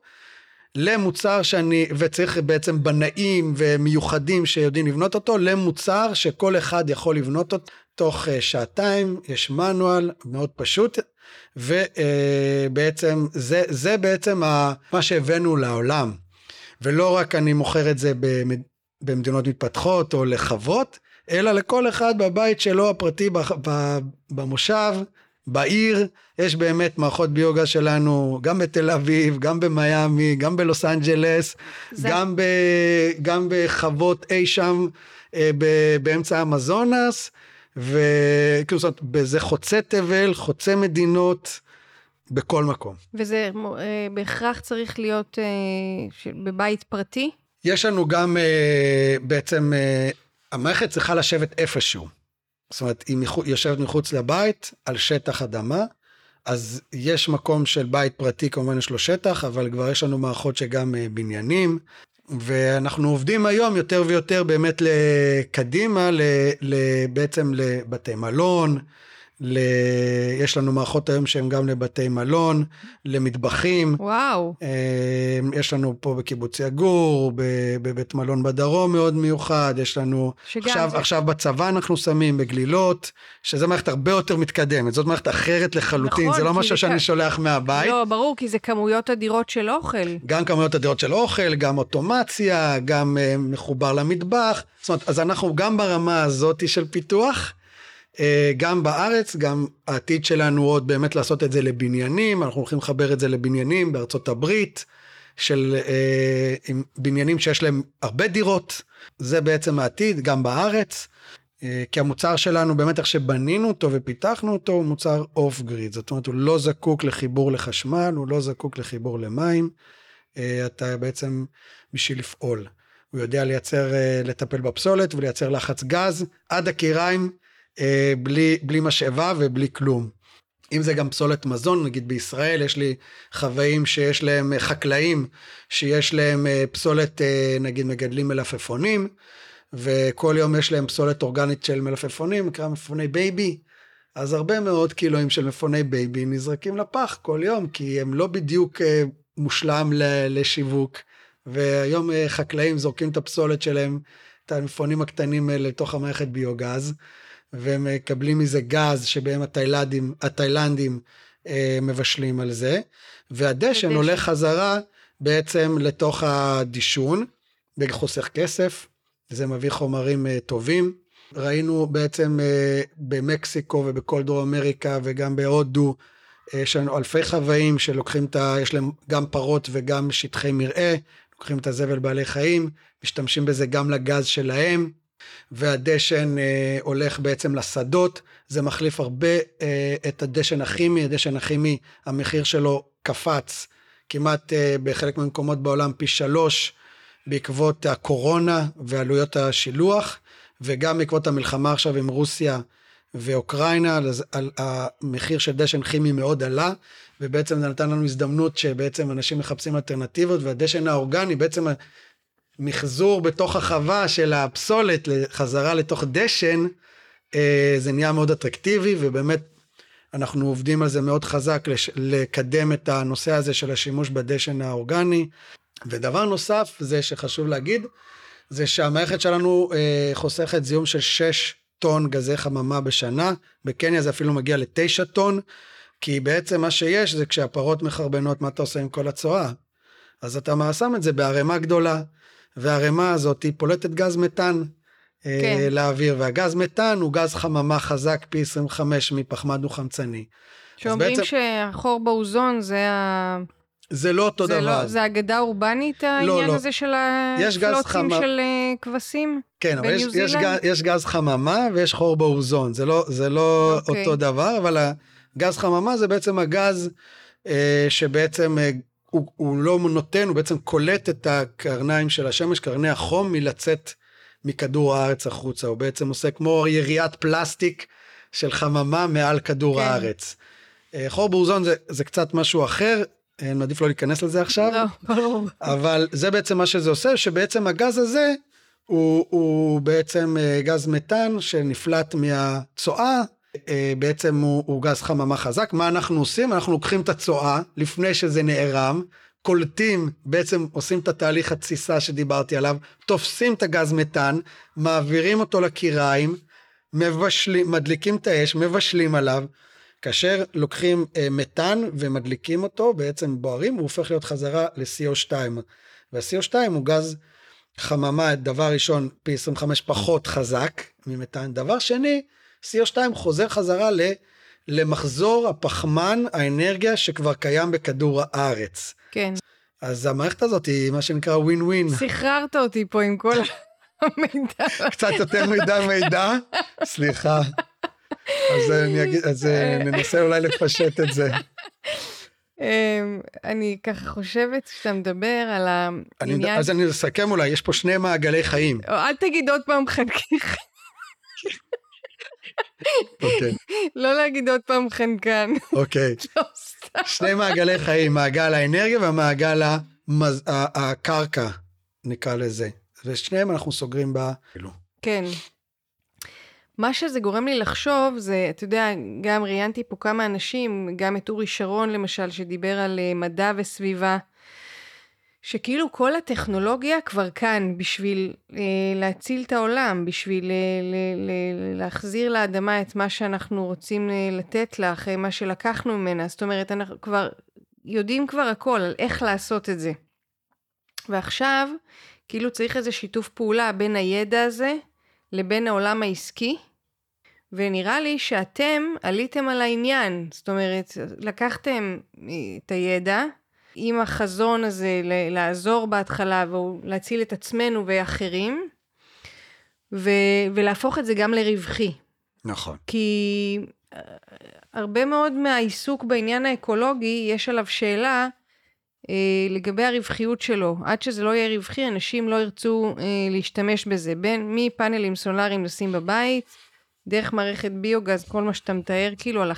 [SPEAKER 2] למוצר שאני, וצריך בעצם בנאים ומיוחדים שיודעים לבנות אותו, למוצר שכל אחד יכול לבנות אותו תוך אה, שעתיים, יש מנואל מאוד פשוט, ובעצם אה, זה, זה בעצם מה שהבאנו לעולם. ולא רק אני מוכר את זה במדינות מתפתחות או לחוות, אלא לכל אחד בבית שלו הפרטי במושב, בעיר, יש באמת מערכות ביוגה שלנו, גם בתל אביב, גם במיאמי, גם בלוס אנג'לס, זה... גם, ב, גם בחוות אי שם אה, ב, באמצע המזונס, וכאילו זאת, זה חוצה תבל, חוצה מדינות, בכל מקום.
[SPEAKER 1] וזה אה, בהכרח צריך להיות אה, בבית פרטי?
[SPEAKER 2] יש לנו גם אה, בעצם, אה, המערכת צריכה לשבת איפשהו. זאת אומרת, היא יושבת מחוץ לבית, על שטח אדמה, אז יש מקום של בית פרטי, כמובן יש לו שטח, אבל כבר יש לנו מערכות שגם אה, בניינים, ואנחנו עובדים היום יותר ויותר באמת לקדימה, ל, ל, בעצם לבתי מלון, ל... יש לנו מערכות היום שהן גם לבתי מלון, למטבחים.
[SPEAKER 1] וואו.
[SPEAKER 2] אה, יש לנו פה בקיבוץ יגור, בבית מלון בדרום מאוד מיוחד, יש לנו... עכשיו, זה... עכשיו בצבא אנחנו שמים בגלילות, שזה מערכת הרבה יותר מתקדמת, זאת מערכת אחרת לחלוטין, נכון, זה לא משהו שאני כ... שולח מהבית.
[SPEAKER 1] לא, ברור, כי זה כמויות אדירות של אוכל.
[SPEAKER 2] גם כמויות אדירות של אוכל, גם אוטומציה, גם uh, מחובר למטבח. זאת אומרת, אז אנחנו גם ברמה הזאת של פיתוח, אה, גם בארץ, גם העתיד שלנו עוד באמת לעשות את זה לבניינים, אנחנו הולכים לחבר את זה לבניינים בארצות הברית, של אה, עם בניינים שיש להם הרבה דירות, זה בעצם העתיד, גם בארץ. אה, כי המוצר שלנו, באמת איך שבנינו אותו ופיתחנו אותו, הוא מוצר אוף גריד. זאת אומרת, הוא לא זקוק לחיבור לחשמל, הוא לא זקוק לחיבור למים. אתה בעצם בשביל לפעול. הוא יודע לייצר, לטפל בפסולת ולייצר לחץ גז עד הקיריים. אה, בלי, בלי משאבה ובלי כלום. אם זה גם פסולת מזון, נגיד בישראל יש לי חוואים שיש להם אה, חקלאים, שיש להם אה, פסולת, נגיד מגדלים מלפפונים, וכל יום יש להם פסולת אורגנית של מלפפונים, נקרא מלפפוני בייבי, אז הרבה מאוד קילואים של מלפפוני בייבי נזרקים לפח כל יום, כי הם לא בדיוק מושלם לשיווק, והיום חקלאים זורקים את הפסולת שלהם, את המלפפונים הקטנים לתוך המערכת ביוגז. והם מקבלים מזה גז שבהם התאילנדים, התאילנדים אה, מבשלים על זה, והדשן הולך חזרה בעצם לתוך הדישון, בחוסך כסף, זה מביא חומרים אה, טובים. ראינו בעצם אה, במקסיקו ובכל דרום אמריקה וגם בהודו, אה, יש לנו אלפי חוואים שלוקחים את ה... יש להם גם פרות וגם שטחי מרעה, לוקחים את הזבל בעלי חיים, משתמשים בזה גם לגז שלהם. והדשן אה, הולך בעצם לשדות, זה מחליף הרבה אה, את הדשן הכימי, הדשן הכימי המחיר שלו קפץ כמעט אה, בחלק מהמקומות בעולם פי שלוש בעקבות הקורונה ועלויות השילוח, וגם בעקבות המלחמה עכשיו עם רוסיה ואוקראינה, אז על- המחיר של דשן כימי מאוד עלה, ובעצם זה נתן לנו הזדמנות שבעצם אנשים מחפשים אלטרנטיבות, והדשן האורגני בעצם מחזור בתוך החווה של הפסולת חזרה לתוך דשן, אה, זה נהיה מאוד אטרקטיבי, ובאמת אנחנו עובדים על זה מאוד חזק לש- לקדם את הנושא הזה של השימוש בדשן האורגני. ודבר נוסף זה שחשוב להגיד, זה שהמערכת שלנו אה, חוסכת זיהום של 6 טון גזי חממה בשנה, בקניה זה אפילו מגיע ל-9 טון, כי בעצם מה שיש זה כשהפרות מחרבנות, מה אתה עושה עם כל הצואה? אז אתה שם את זה בערימה גדולה, והערימה הזאת היא פולטת גז מתאן אה,
[SPEAKER 1] כן.
[SPEAKER 2] לאוויר, והגז מתאן הוא גז חממה חזק פי 25 מפחמן דו-חמצני.
[SPEAKER 1] שאומרים
[SPEAKER 2] בעצם-
[SPEAKER 1] שהחור באוזון זה ה...
[SPEAKER 2] זה לא אותו
[SPEAKER 1] זה
[SPEAKER 2] דבר.
[SPEAKER 1] לא, זה אגדה אורבנית העניין
[SPEAKER 2] לא.
[SPEAKER 1] הזה של הפלוצים
[SPEAKER 2] חמה-
[SPEAKER 1] של אה, כבשים?
[SPEAKER 2] כן, אבל יש, יש? גז, יש גז חממה ויש חור באוזון, זה לא, זה לא
[SPEAKER 1] אוקיי.
[SPEAKER 2] אותו דבר, אבל הגז חממה זה בעצם הגז אה, שבעצם אה, הוא, הוא לא נותן, הוא בעצם קולט את הקרניים של השמש, קרני החום, מלצאת מכדור הארץ החוצה, הוא בעצם עושה כמו יריית פלסטיק של חממה מעל כדור
[SPEAKER 1] כן.
[SPEAKER 2] הארץ. אה, חור באוזון זה, זה קצת משהו אחר, אה, אני מעדיף לא להיכנס לזה עכשיו.
[SPEAKER 1] לא, ברור.
[SPEAKER 2] אבל זה בעצם מה שזה עושה, שבעצם הגז הזה הוא, הוא בעצם אה, גז מתאן שנפלט מהצואה, אה, בעצם הוא, הוא גז חממה חזק. מה אנחנו עושים? אנחנו לוקחים את הצואה לפני שזה נערם, קולטים, בעצם עושים את התהליך התסיסה שדיברתי עליו, תופסים את הגז מתאן, מעבירים אותו לקיריים, מבשלים, מדליקים את האש, מבשלים עליו. כאשר לוקחים אה, מתאן ומדליקים אותו, בעצם בוערים, הוא הופך להיות חזרה ל-CO2. וה-CO2 הוא גז חממה, דבר ראשון, פי 25 פחות חזק ממתאן. דבר שני, CO2 חוזר חזרה ל, למחזור הפחמן, האנרגיה שכבר קיים בכדור הארץ.
[SPEAKER 1] כן.
[SPEAKER 2] אז המערכת הזאת היא מה שנקרא ווין ווין.
[SPEAKER 1] סחררת אותי פה עם כל המידע.
[SPEAKER 2] קצת יותר מדי מידע, סליחה. אז, אני אגיד, אז אה, ננסה אולי לפשט את זה.
[SPEAKER 1] אמ, אני ככה חושבת כשאתה מדבר על העניין...
[SPEAKER 2] אז אני אסכם אולי, יש פה שני מעגלי חיים.
[SPEAKER 1] אל תגיד עוד פעם חנקיך,
[SPEAKER 2] אוקיי,
[SPEAKER 1] לא להגיד עוד פעם חנקן.
[SPEAKER 2] אוקיי. *laughs*
[SPEAKER 1] לא.
[SPEAKER 2] שני מעגלי חיים, מעגל האנרגיה והמעגל המז... הקרקע, נקרא לזה. ושניהם אנחנו סוגרים ב... כאילו.
[SPEAKER 1] כן. מה שזה גורם לי לחשוב זה, אתה יודע, גם ראיינתי פה כמה אנשים, גם את אורי שרון למשל, שדיבר על אה, מדע וסביבה, שכאילו כל הטכנולוגיה כבר כאן בשביל אה, להציל את העולם, בשביל אה, ל- ל- להחזיר לאדמה את מה שאנחנו רוצים אה, לתת לה אחרי מה שלקחנו ממנה. זאת אומרת, אנחנו כבר יודעים כבר הכל על איך לעשות את זה. ועכשיו, כאילו צריך איזה שיתוף פעולה בין הידע הזה לבין העולם העסקי, ונראה לי שאתם עליתם על העניין, זאת אומרת, לקחתם את הידע עם החזון הזה לעזור בהתחלה ולהציל את עצמנו ואחרים, ו- ולהפוך את זה גם לרווחי.
[SPEAKER 2] נכון.
[SPEAKER 1] כי אה, הרבה מאוד מהעיסוק בעניין האקולוגי, יש עליו שאלה אה, לגבי הרווחיות שלו. עד שזה לא יהיה רווחי, אנשים לא ירצו אה, להשתמש בזה. בין מפאנלים סולאריים לשים בבית, דרך מערכת ביוגז, כל מה שאתה מתאר, כאילו על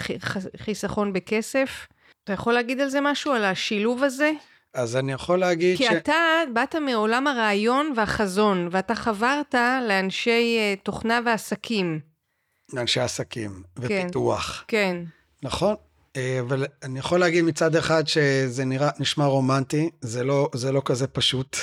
[SPEAKER 1] החיסכון בכסף. אתה יכול להגיד על זה משהו, על השילוב הזה?
[SPEAKER 2] אז אני יכול להגיד
[SPEAKER 1] כי אתה באת מעולם הרעיון והחזון, ואתה חברת לאנשי אה, תוכנה ועסקים.
[SPEAKER 2] אנשי עסקים
[SPEAKER 1] כן.
[SPEAKER 2] ופיתוח.
[SPEAKER 1] כן,
[SPEAKER 2] נכון. אה, אבל אני יכול להגיד מצד אחד שזה נראה, נשמע רומנטי, זה לא, זה לא כזה פשוט.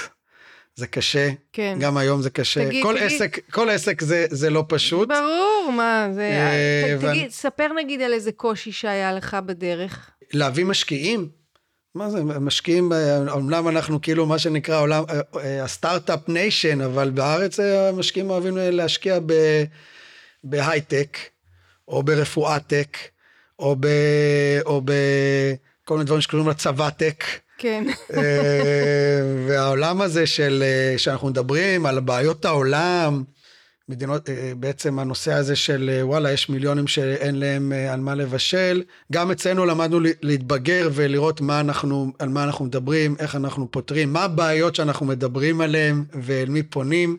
[SPEAKER 2] זה קשה,
[SPEAKER 1] כן.
[SPEAKER 2] גם היום זה קשה.
[SPEAKER 1] תגיד,
[SPEAKER 2] כל,
[SPEAKER 1] תגיד.
[SPEAKER 2] עסק, כל עסק זה, זה לא פשוט.
[SPEAKER 1] ברור, מה זה...
[SPEAKER 2] אה,
[SPEAKER 1] ת-
[SPEAKER 2] ואני-
[SPEAKER 1] תגיד, ספר נגיד על איזה קושי שהיה לך בדרך.
[SPEAKER 2] להביא משקיעים. מה זה, משקיעים, אומנם אנחנו כאילו מה שנקרא עולם, אה, אה, ה start-up nation, אבל בארץ אה, המשקיעים אוהבים להשקיע ב- בהייטק, או ברפואת tech, או, ב, או בכל מיני דברים שקוראים לצבא tech.
[SPEAKER 1] כן.
[SPEAKER 2] והעולם הזה של, שאנחנו מדברים על בעיות העולם, מדינות, אה, בעצם הנושא הזה של אה, וואלה, יש מיליונים שאין להם אה, על מה לבשל. גם אצלנו למדנו להתבגר ולראות מה אנחנו, על מה אנחנו מדברים, איך אנחנו פותרים, מה הבעיות שאנחנו מדברים עליהן ואל מי פונים.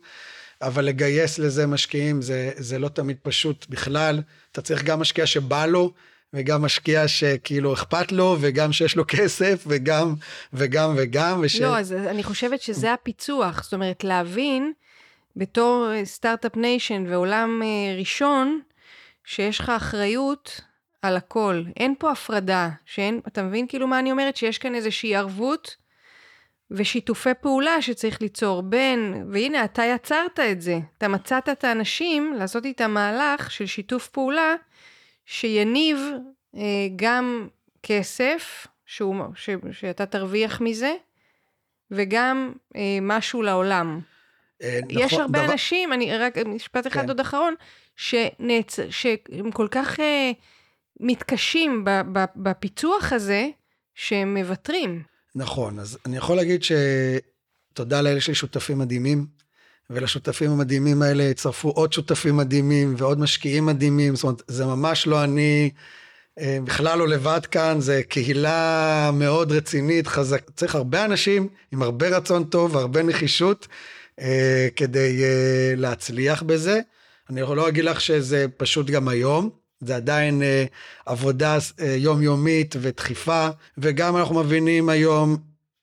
[SPEAKER 2] אבל לגייס לזה משקיעים זה, זה לא תמיד פשוט בכלל. אתה צריך גם משקיע שבא לו, וגם משקיע שכאילו אכפת לו, וגם שיש לו כסף, וגם, וגם, וגם.
[SPEAKER 1] וש... לא, אז אני חושבת שזה הפיצוח. זאת אומרת, להבין בתור start-up nation ועולם אה, ראשון, שיש לך אחריות על הכל. אין פה הפרדה, שאין, אתה מבין כאילו מה אני אומרת? שיש כאן איזושהי ערבות ושיתופי פעולה שצריך ליצור בין, והנה אתה יצרת את זה, אתה מצאת את האנשים לעשות איתם מהלך של שיתוף פעולה שיניב אה, גם כסף, שהוא, ש, שאתה תרוויח מזה, וגם אה, משהו לעולם. אה, נכון, יש הרבה דבר... אנשים, אני רק משפט אחד כן. עוד אחרון, שנצ... שהם כל כך אה, מתקשים בפיצוח הזה, שהם מוותרים.
[SPEAKER 2] נכון, אז אני יכול להגיד שתודה לאלה שלי שותפים מדהימים, ולשותפים המדהימים האלה יצרפו עוד שותפים מדהימים ועוד משקיעים מדהימים, זאת אומרת, זה ממש לא אני אה, בכלל לא לבד כאן, זה קהילה מאוד רצינית, חזק, צריך הרבה אנשים עם הרבה רצון טוב והרבה נחישות כדי אה, להצליח בזה. אני יכול לא אגיד לך שזה פשוט גם היום, זה עדיין אה, עבודה אה, יומיומית ודחיפה, וגם אנחנו מבינים היום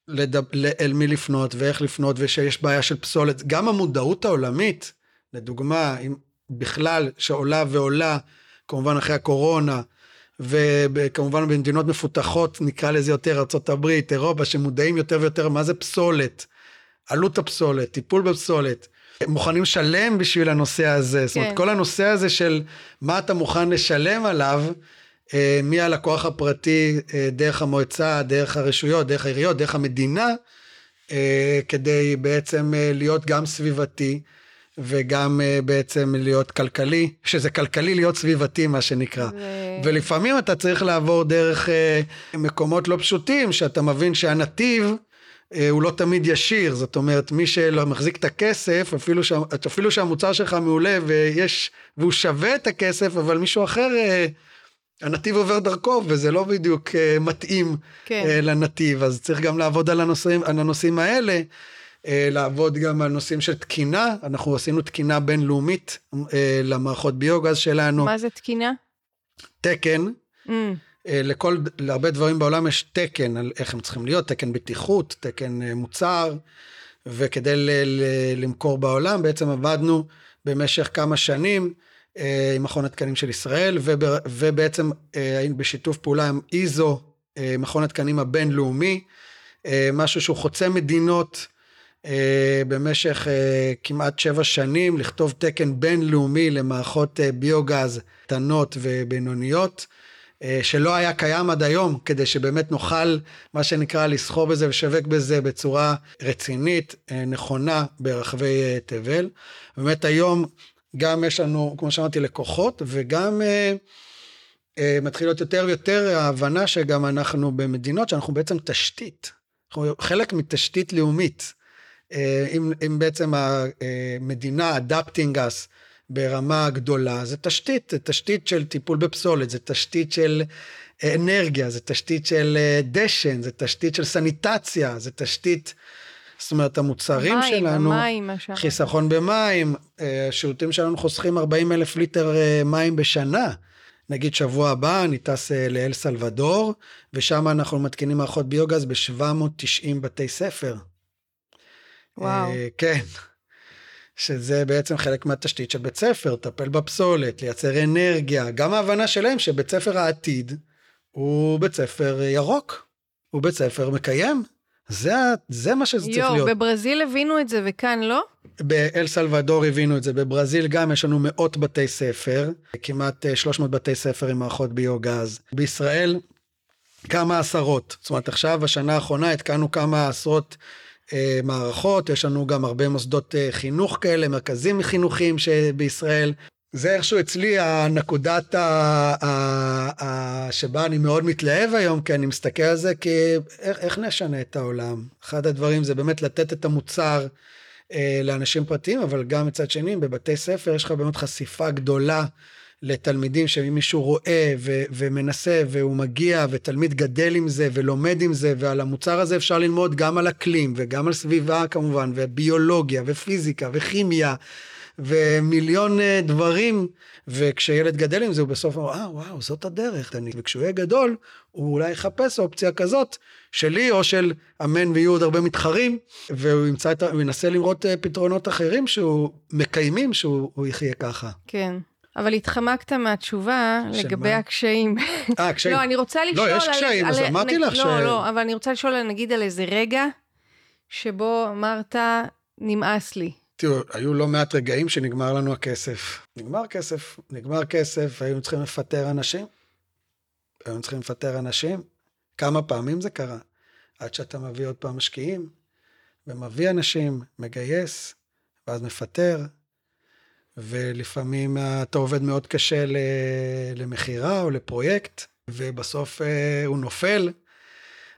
[SPEAKER 2] לדב, אל מי לפנות ואיך לפנות ושיש בעיה של פסולת. גם המודעות העולמית, לדוגמה, אם בכלל שעולה ועולה, כמובן אחרי הקורונה, וכמובן במדינות מפותחות, נקרא לזה יותר ארה"ב, אירופה, שמודעים יותר ויותר מה זה פסולת, עלות הפסולת, טיפול בפסולת. מוכנים לשלם בשביל הנושא הזה. כן. זאת אומרת, כן. כל הנושא הזה של מה אתה מוכן לשלם עליו, אה, מהלקוח הפרטי, אה, דרך המועצה, דרך הרשויות, דרך העיריות, דרך המדינה, אה, כדי בעצם להיות גם סביבתי. וגם בעצם להיות כלכלי, שזה כלכלי להיות סביבתי מה שנקרא. ו... ולפעמים אתה צריך לעבור דרך מקומות לא פשוטים, שאתה מבין שהנתיב אה, הוא לא תמיד ישיר, זאת אומרת, מי שמחזיק את הכסף, אפילו, ש... אפילו שהמוצר שלך מעולה ויש, והוא שווה את הכסף, אבל מישהו אחר, אה, הנתיב עובר דרכו, וזה לא בדיוק אה, מתאים כן. לנתיב, אז צריך גם לעבוד על הנושאים, על הנושאים האלה. לעבוד גם על נושאים של תקינה, אנחנו עשינו תקינה בינלאומית למערכות ביוגז שלנו.
[SPEAKER 1] מה זה תקינה?
[SPEAKER 2] תקן. Mm. אה, לכל, להרבה דברים בעולם יש תקן על איך הם צריכים להיות, תקן בטיחות, תקן אה, מוצר, וכדי ל- ל- למכור בעולם בעצם עבדנו במשך כמה שנים אה, עם מכון התקנים של ישראל, וב, ובעצם היינו בשיתוף פעולה עם איזו, מכון התקנים הבינלאומי, משהו שהוא חוצה מדינות. במשך כמעט שבע שנים לכתוב תקן בינלאומי למערכות ביוגז קטנות ובינוניות. אה, שלא היה קיים עד היום, כדי שבאמת נוכל, מה שנקרא, לסחור בזה ושווק בזה בצורה רצינית, אה, נכונה, ברחבי אה, תבל. באמת היום גם יש לנו, כמו שאמרתי, לקוחות, וגם אה, מתחיל להיות יותר ויותר ההבנה שגם אנחנו במדינות שאנחנו בעצם תשתית, אנחנו חלק מתשתית לאומית. אם, אם בעצם המדינה adapting us ברמה גדולה, זה תשתית, זה תשתית של טיפול בפסולת, זה תשתית של אה, אנרגיה, זה תשתית של אה, דשן, זה תשתית של סניטציה, זה תשתית, זאת אומרת המוצרים
[SPEAKER 1] מים,
[SPEAKER 2] שלנו,
[SPEAKER 1] מים,
[SPEAKER 2] חיסכון במים, אה, השירותים שלנו חוסכים 40 אלף ליטר מים בשנה. נגיד שבוע הבא אני טס לאל סלבדור, ושם אנחנו מתקינים מערכות ביוגז ב-790 בתי ספר.
[SPEAKER 1] וואו.
[SPEAKER 2] כן. שזה בעצם חלק מהתשתית של בית ספר, לטפל בפסולת, לייצר אנרגיה, גם ההבנה שלהם שבית ספר העתיד הוא בית ספר ירוק, הוא בית ספר מקיים. זה, זה מה שזה יו, צריך להיות.
[SPEAKER 1] יואו, בברזיל הבינו את זה וכאן לא?
[SPEAKER 2] באל סלבדור הבינו את זה, בברזיל גם יש לנו מאות בתי ספר, כמעט 300 אה, בתי ספר עם מערכות ביוגז. בישראל כמה עשרות, זאת אומרת עכשיו, השנה האחרונה התקנו כמה עשרות מערכות, יש לנו גם הרבה מוסדות אה, חינוך כאלה, מרכזים חינוכיים שבישראל. זה איכשהו אצלי הנקודת ה, ה, ה, שבה אני מאוד מתלהב היום, כי אני מסתכל על זה כאיך איך נשנה את העולם. אחד הדברים זה באמת לתת את המוצר אה, לאנשים פרטיים, אבל גם מצד שני, בבתי ספר יש לך באמת חשיפה גדולה לתלמידים שאם מישהו רואה ו- ומנסה והוא מגיע ותלמיד גדל עם זה ולומד עם זה ועל המוצר הזה אפשר ללמוד גם על אקלים וגם על סביבה כמובן וביולוגיה ופיזיקה וכימיה ומיליון אה, דברים וכשילד גדל עם זה הוא בסוף אומר אה וואו זאת הדרך וכשהוא יהיה גדול הוא אולי יחפש אופציה כזאת שלי או של אמן ויהיו עוד הרבה מתחרים והוא ימצא את ה... הוא ינסה לראות אה, פתרונות אחרים שהוא מקיימים שהוא יחיה ככה.
[SPEAKER 1] כן. אבל התחמקת מהתשובה לגבי מה? הקשיים.
[SPEAKER 2] אה, קשיים.
[SPEAKER 1] לא, אני רוצה לשאול...
[SPEAKER 2] לא, יש קשיים, על, אז על, אמרתי נ... לך
[SPEAKER 1] לא, ש... לא, לא, אבל אני רוצה לשאול נגיד על איזה רגע שבו אמרת, נמאס לי.
[SPEAKER 2] תראו, היו לא מעט רגעים שנגמר לנו הכסף. נגמר כסף, נגמר כסף, היינו צריכים לפטר אנשים. היינו צריכים לפטר אנשים. כמה פעמים זה קרה? עד שאתה מביא עוד פעם משקיעים, ומביא אנשים, מגייס, ואז מפטר, ולפעמים אתה עובד מאוד קשה למכירה או לפרויקט, ובסוף אה, הוא נופל.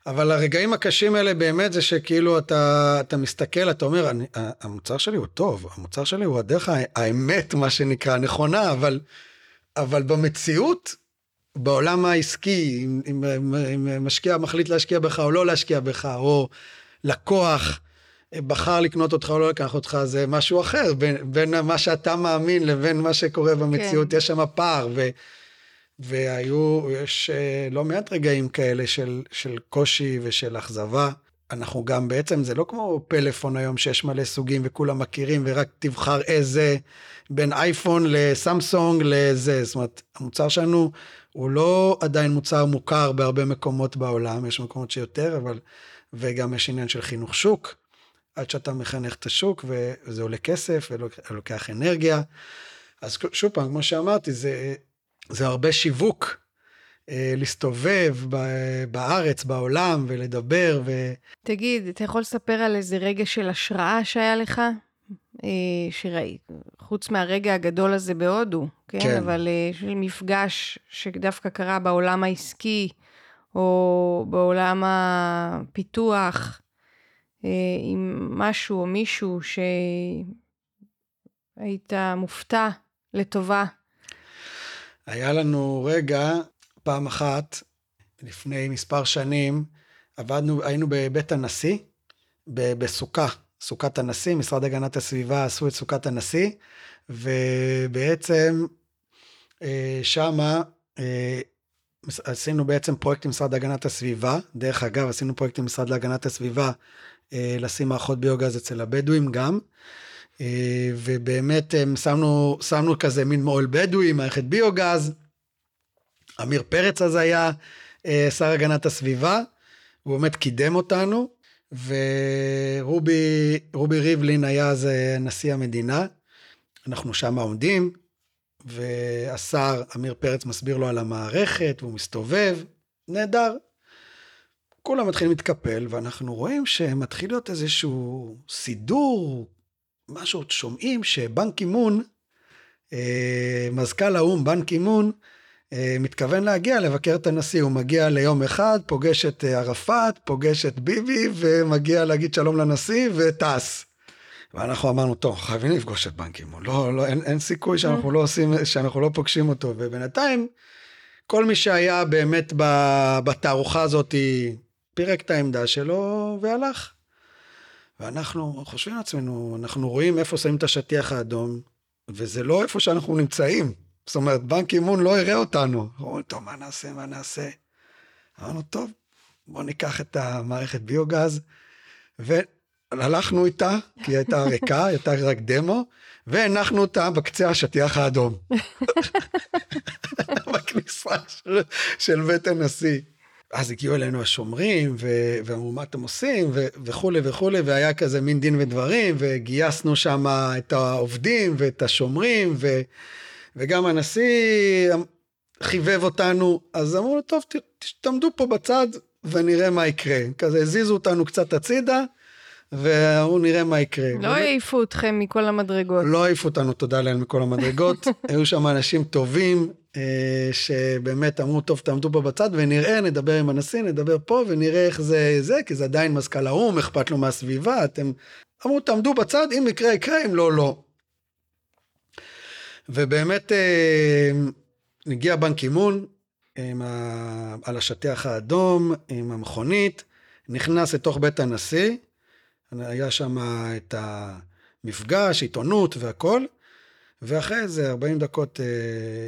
[SPEAKER 2] אבל הרגעים הקשים האלה באמת זה שכאילו אתה, אתה מסתכל, אתה אומר, אני, המוצר שלי הוא טוב, המוצר שלי הוא הדרך האמת, מה שנקרא, הנכונה, אבל, אבל במציאות, בעולם העסקי, אם, אם, אם, משקיע מחליט להשקיע בך או לא להשקיע בך, או לקוח בחר לקנות אותך או לא לקח אותך, זה משהו אחר, בין, בין מה שאתה מאמין לבין מה שקורה במציאות, כן. יש שם פער. ו, והיו, יש אה, לא מעט רגעים כאלה של, של קושי ושל אכזבה. אנחנו גם בעצם, זה לא כמו פלאפון היום שיש מלא סוגים וכולם מכירים ורק תבחר איזה, בין אייפון לסמסונג לזה. זאת אומרת, המוצר שלנו הוא לא עדיין מוצר מוכר בהרבה מקומות בעולם, יש מקומות שיותר, אבל, וגם יש עניין של חינוך שוק, עד שאתה מחנך את השוק וזה עולה כסף ולוקח אנרגיה. אז שוב פעם, כמו שאמרתי, זה זה הרבה שיווק. אה, להסתובב בארץ, בעולם, ולדבר. ו...
[SPEAKER 1] תגיד, אתה יכול לספר על איזה רגע של השראה שהיה לך? אה, שראי, חוץ מהרגע הגדול הזה בהודו, כן? כן. אבל אה, של מפגש שדווקא קרה בעולם העסקי, או בעולם הפיתוח, עם משהו או מישהו שהיית מופתע לטובה?
[SPEAKER 2] היה לנו רגע, פעם אחת, לפני מספר שנים, עבדנו, היינו בבית הנשיא, בסוכה, סוכת הנשיא, משרד הגנת הסביבה עשו את סוכת הנשיא, ובעצם אה, שמה אה, עשינו בעצם פרויקט עם משרד הגנת הסביבה, דרך אגב, עשינו פרויקט עם משרד להגנת הסביבה, אה, לשים מערכות ביוגז אצל הבדואים גם. אה, ובאמת שמנו, שמנו כזה מין מועל בדואי, מערכת ביוגז. עמיר פרץ אז היה אה, שר הגנת הסביבה, הוא באמת קידם אותנו, ורובי ריבלין היה אז אה, נשיא המדינה. אנחנו שם עומדים, והשר עמיר פרץ מסביר לו על המערכת, והוא מסתובב, נהדר. כולם מתחילים להתקפל, ואנחנו רואים שמתחיל להיות איזשהו סידור משהו שומעים שבן קימון, אה, מזכ"ל האו"ם, בן קימון, אה, מתכוון להגיע לבקר את הנשיא. הוא מגיע ליום אחד, פוגש את אה, ערפאת, פוגש את ביבי, ומגיע להגיד שלום לנשיא, וטס. ואנחנו אמרנו, טוב, חייבים לפגוש את בן קימון. לא, לא, אין, אין סיכוי שאנחנו לא עושים, שאנחנו לא פוגשים אותו. ובינתיים, כל מי שהיה באמת בתערוכה הזאת, פירק את העמדה שלו והלך. ואנחנו חושבים לעצמנו, אנחנו רואים איפה שמים את השטיח האדום, וזה לא איפה שאנחנו נמצאים. זאת אומרת, בנק אימון לא יראה אותנו. אומרים, טוב, מה נעשה, מה נעשה? אמרנו, טוב, בואו ניקח את המערכת ביוגז, והלכנו איתה, כי היא הייתה ריקה, היא הייתה רק דמו, והנחנו אותה בקצה השטיח האדום. *laughs* בכניסה של, של בית הנשיא. אז הגיעו אלינו השומרים, ואמרו, מה אתם עושים, וכולי וכולי, והיה כזה מין דין ודברים, וגייסנו שם את העובדים ואת השומרים, ו, וגם הנשיא חיבב אותנו, אז אמרו לו, טוב, תעמדו פה בצד ונראה מה יקרה. כזה הזיזו אותנו קצת הצידה, ואמרו נראה מה יקרה.
[SPEAKER 1] לא העיפו אתכם מכל המדרגות.
[SPEAKER 2] לא העיפו אותנו, תודה לאל, מכל המדרגות. *laughs* היו שם אנשים טובים, שבאמת אמרו, טוב, תעמדו פה בצד ונראה, נדבר עם הנשיא, נדבר פה ונראה איך זה זה, כי זה עדיין מזכ"ל האו"ם, אכפת לו מהסביבה, אתם... אמרו, תעמדו בצד, אם יקרה, יקרה, אם לא, לא. ובאמת אה, הגיע בנק אימון עם ה... על השטיח האדום, עם המכונית, נכנס לתוך בית הנשיא, היה שם את המפגש, עיתונות והכל, ואחרי זה 40 דקות אה,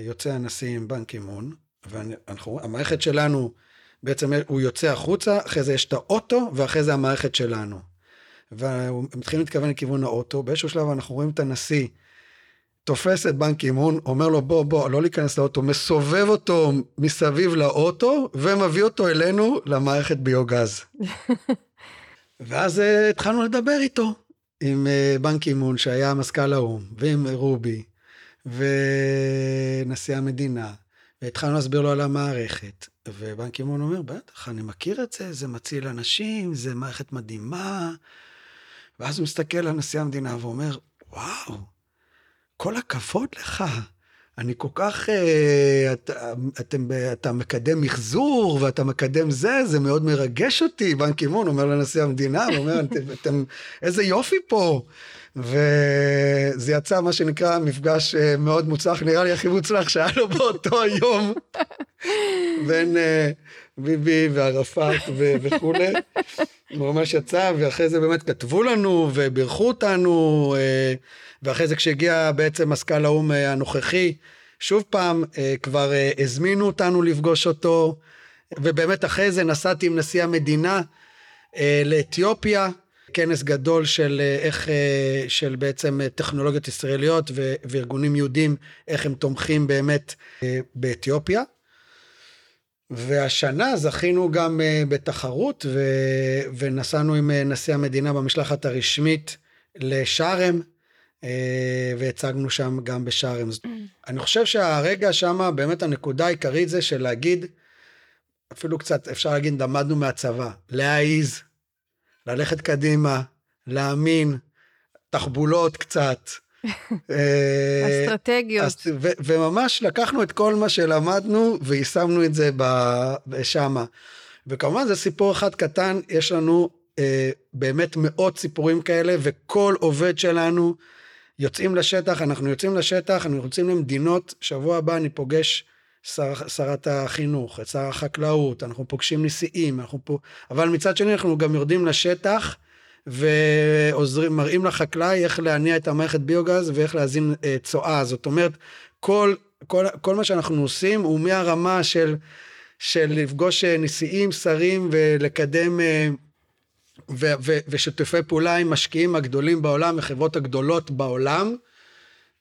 [SPEAKER 2] יוצא הנשיא עם בנק אימון, והמערכת שלנו, בעצם הוא יוצא החוצה, אחרי זה יש את האוטו, ואחרי זה המערכת שלנו. והם מתחילים להתכוון לכיוון האוטו, באיזשהו שלב אנחנו רואים את הנשיא תופס את בנק אימון, אומר לו בוא בוא לא להיכנס לאוטו, מסובב אותו מסביב לאוטו ומביא אותו אלינו למערכת ביוגז. *laughs* ואז uh, התחלנו לדבר איתו, עם uh, בנק אימון שהיה מזכ"ל האו"ם, ועם רובי, ונשיא המדינה, והתחלנו להסביר לו על המערכת. ובנק אימון אומר, בטח, אני מכיר את זה, זה מציל אנשים, זה מערכת מדהימה. ואז הוא מסתכל על נשיא המדינה ואומר, וואו, כל הכבוד לך. אני כל כך, אה, אתה, אתם, אתה מקדם מחזור ואתה מקדם זה, זה מאוד מרגש אותי. בן קימון אומר לנשיא המדינה, הוא אומר, אתם, אתם, איזה יופי פה. וזה יצא מה שנקרא מפגש אה, מאוד מוצלח, נראה לי הכי מוצלח שהיה לו באותו היום, בין *laughs* אה, ביבי וערפאת וכולי. הוא ממש יצא, ואחרי זה באמת כתבו לנו ובירכו אותנו. אה, ואחרי זה כשהגיע בעצם מזכ"ל האו"ם אה, הנוכחי, שוב פעם אה, כבר הזמינו אותנו לפגוש אותו, ובאמת אחרי זה נסעתי עם נשיא המדינה לאתיופיה, כנס גדול של איך, של בעצם טכנולוגיות ישראליות וארגונים יהודים, איך הם תומכים באמת באתיופיה. והשנה זכינו גם בתחרות ו... ונסענו עם נשיא המדינה במשלחת הרשמית לשארם אה, והצגנו שם גם בשארם. Mm. אני חושב שהרגע שם, באמת הנקודה העיקרית זה של להגיד, אפילו קצת, אפשר להגיד, למדנו מהצבא, להעיז, ללכת קדימה, להאמין, תחבולות קצת. *laughs*
[SPEAKER 1] אה, אסטרטגיות.
[SPEAKER 2] וממש לקחנו את כל מה שלמדנו ויישמנו את זה שמה. וכמובן זה סיפור אחד קטן, יש לנו אה, באמת מאות סיפורים כאלה, וכל עובד שלנו, יוצאים לשטח, אנחנו יוצאים לשטח, אנחנו יוצאים למדינות, שבוע הבא אני פוגש שר, שרת החינוך, את שר החקלאות, אנחנו פוגשים נשיאים, אנחנו פה, אבל מצד שני אנחנו גם יורדים לשטח ועוזרים, מראים לחקלאי איך להניע את המערכת ביוגז ואיך להזין אה, צואה, זאת אומרת, כל, כל, כל מה שאנחנו עושים הוא מהרמה של, של לפגוש אה, נשיאים, שרים ולקדם אה, ו- ו- ושיתופי פעולה עם משקיעים הגדולים בעולם, החברות הגדולות בעולם,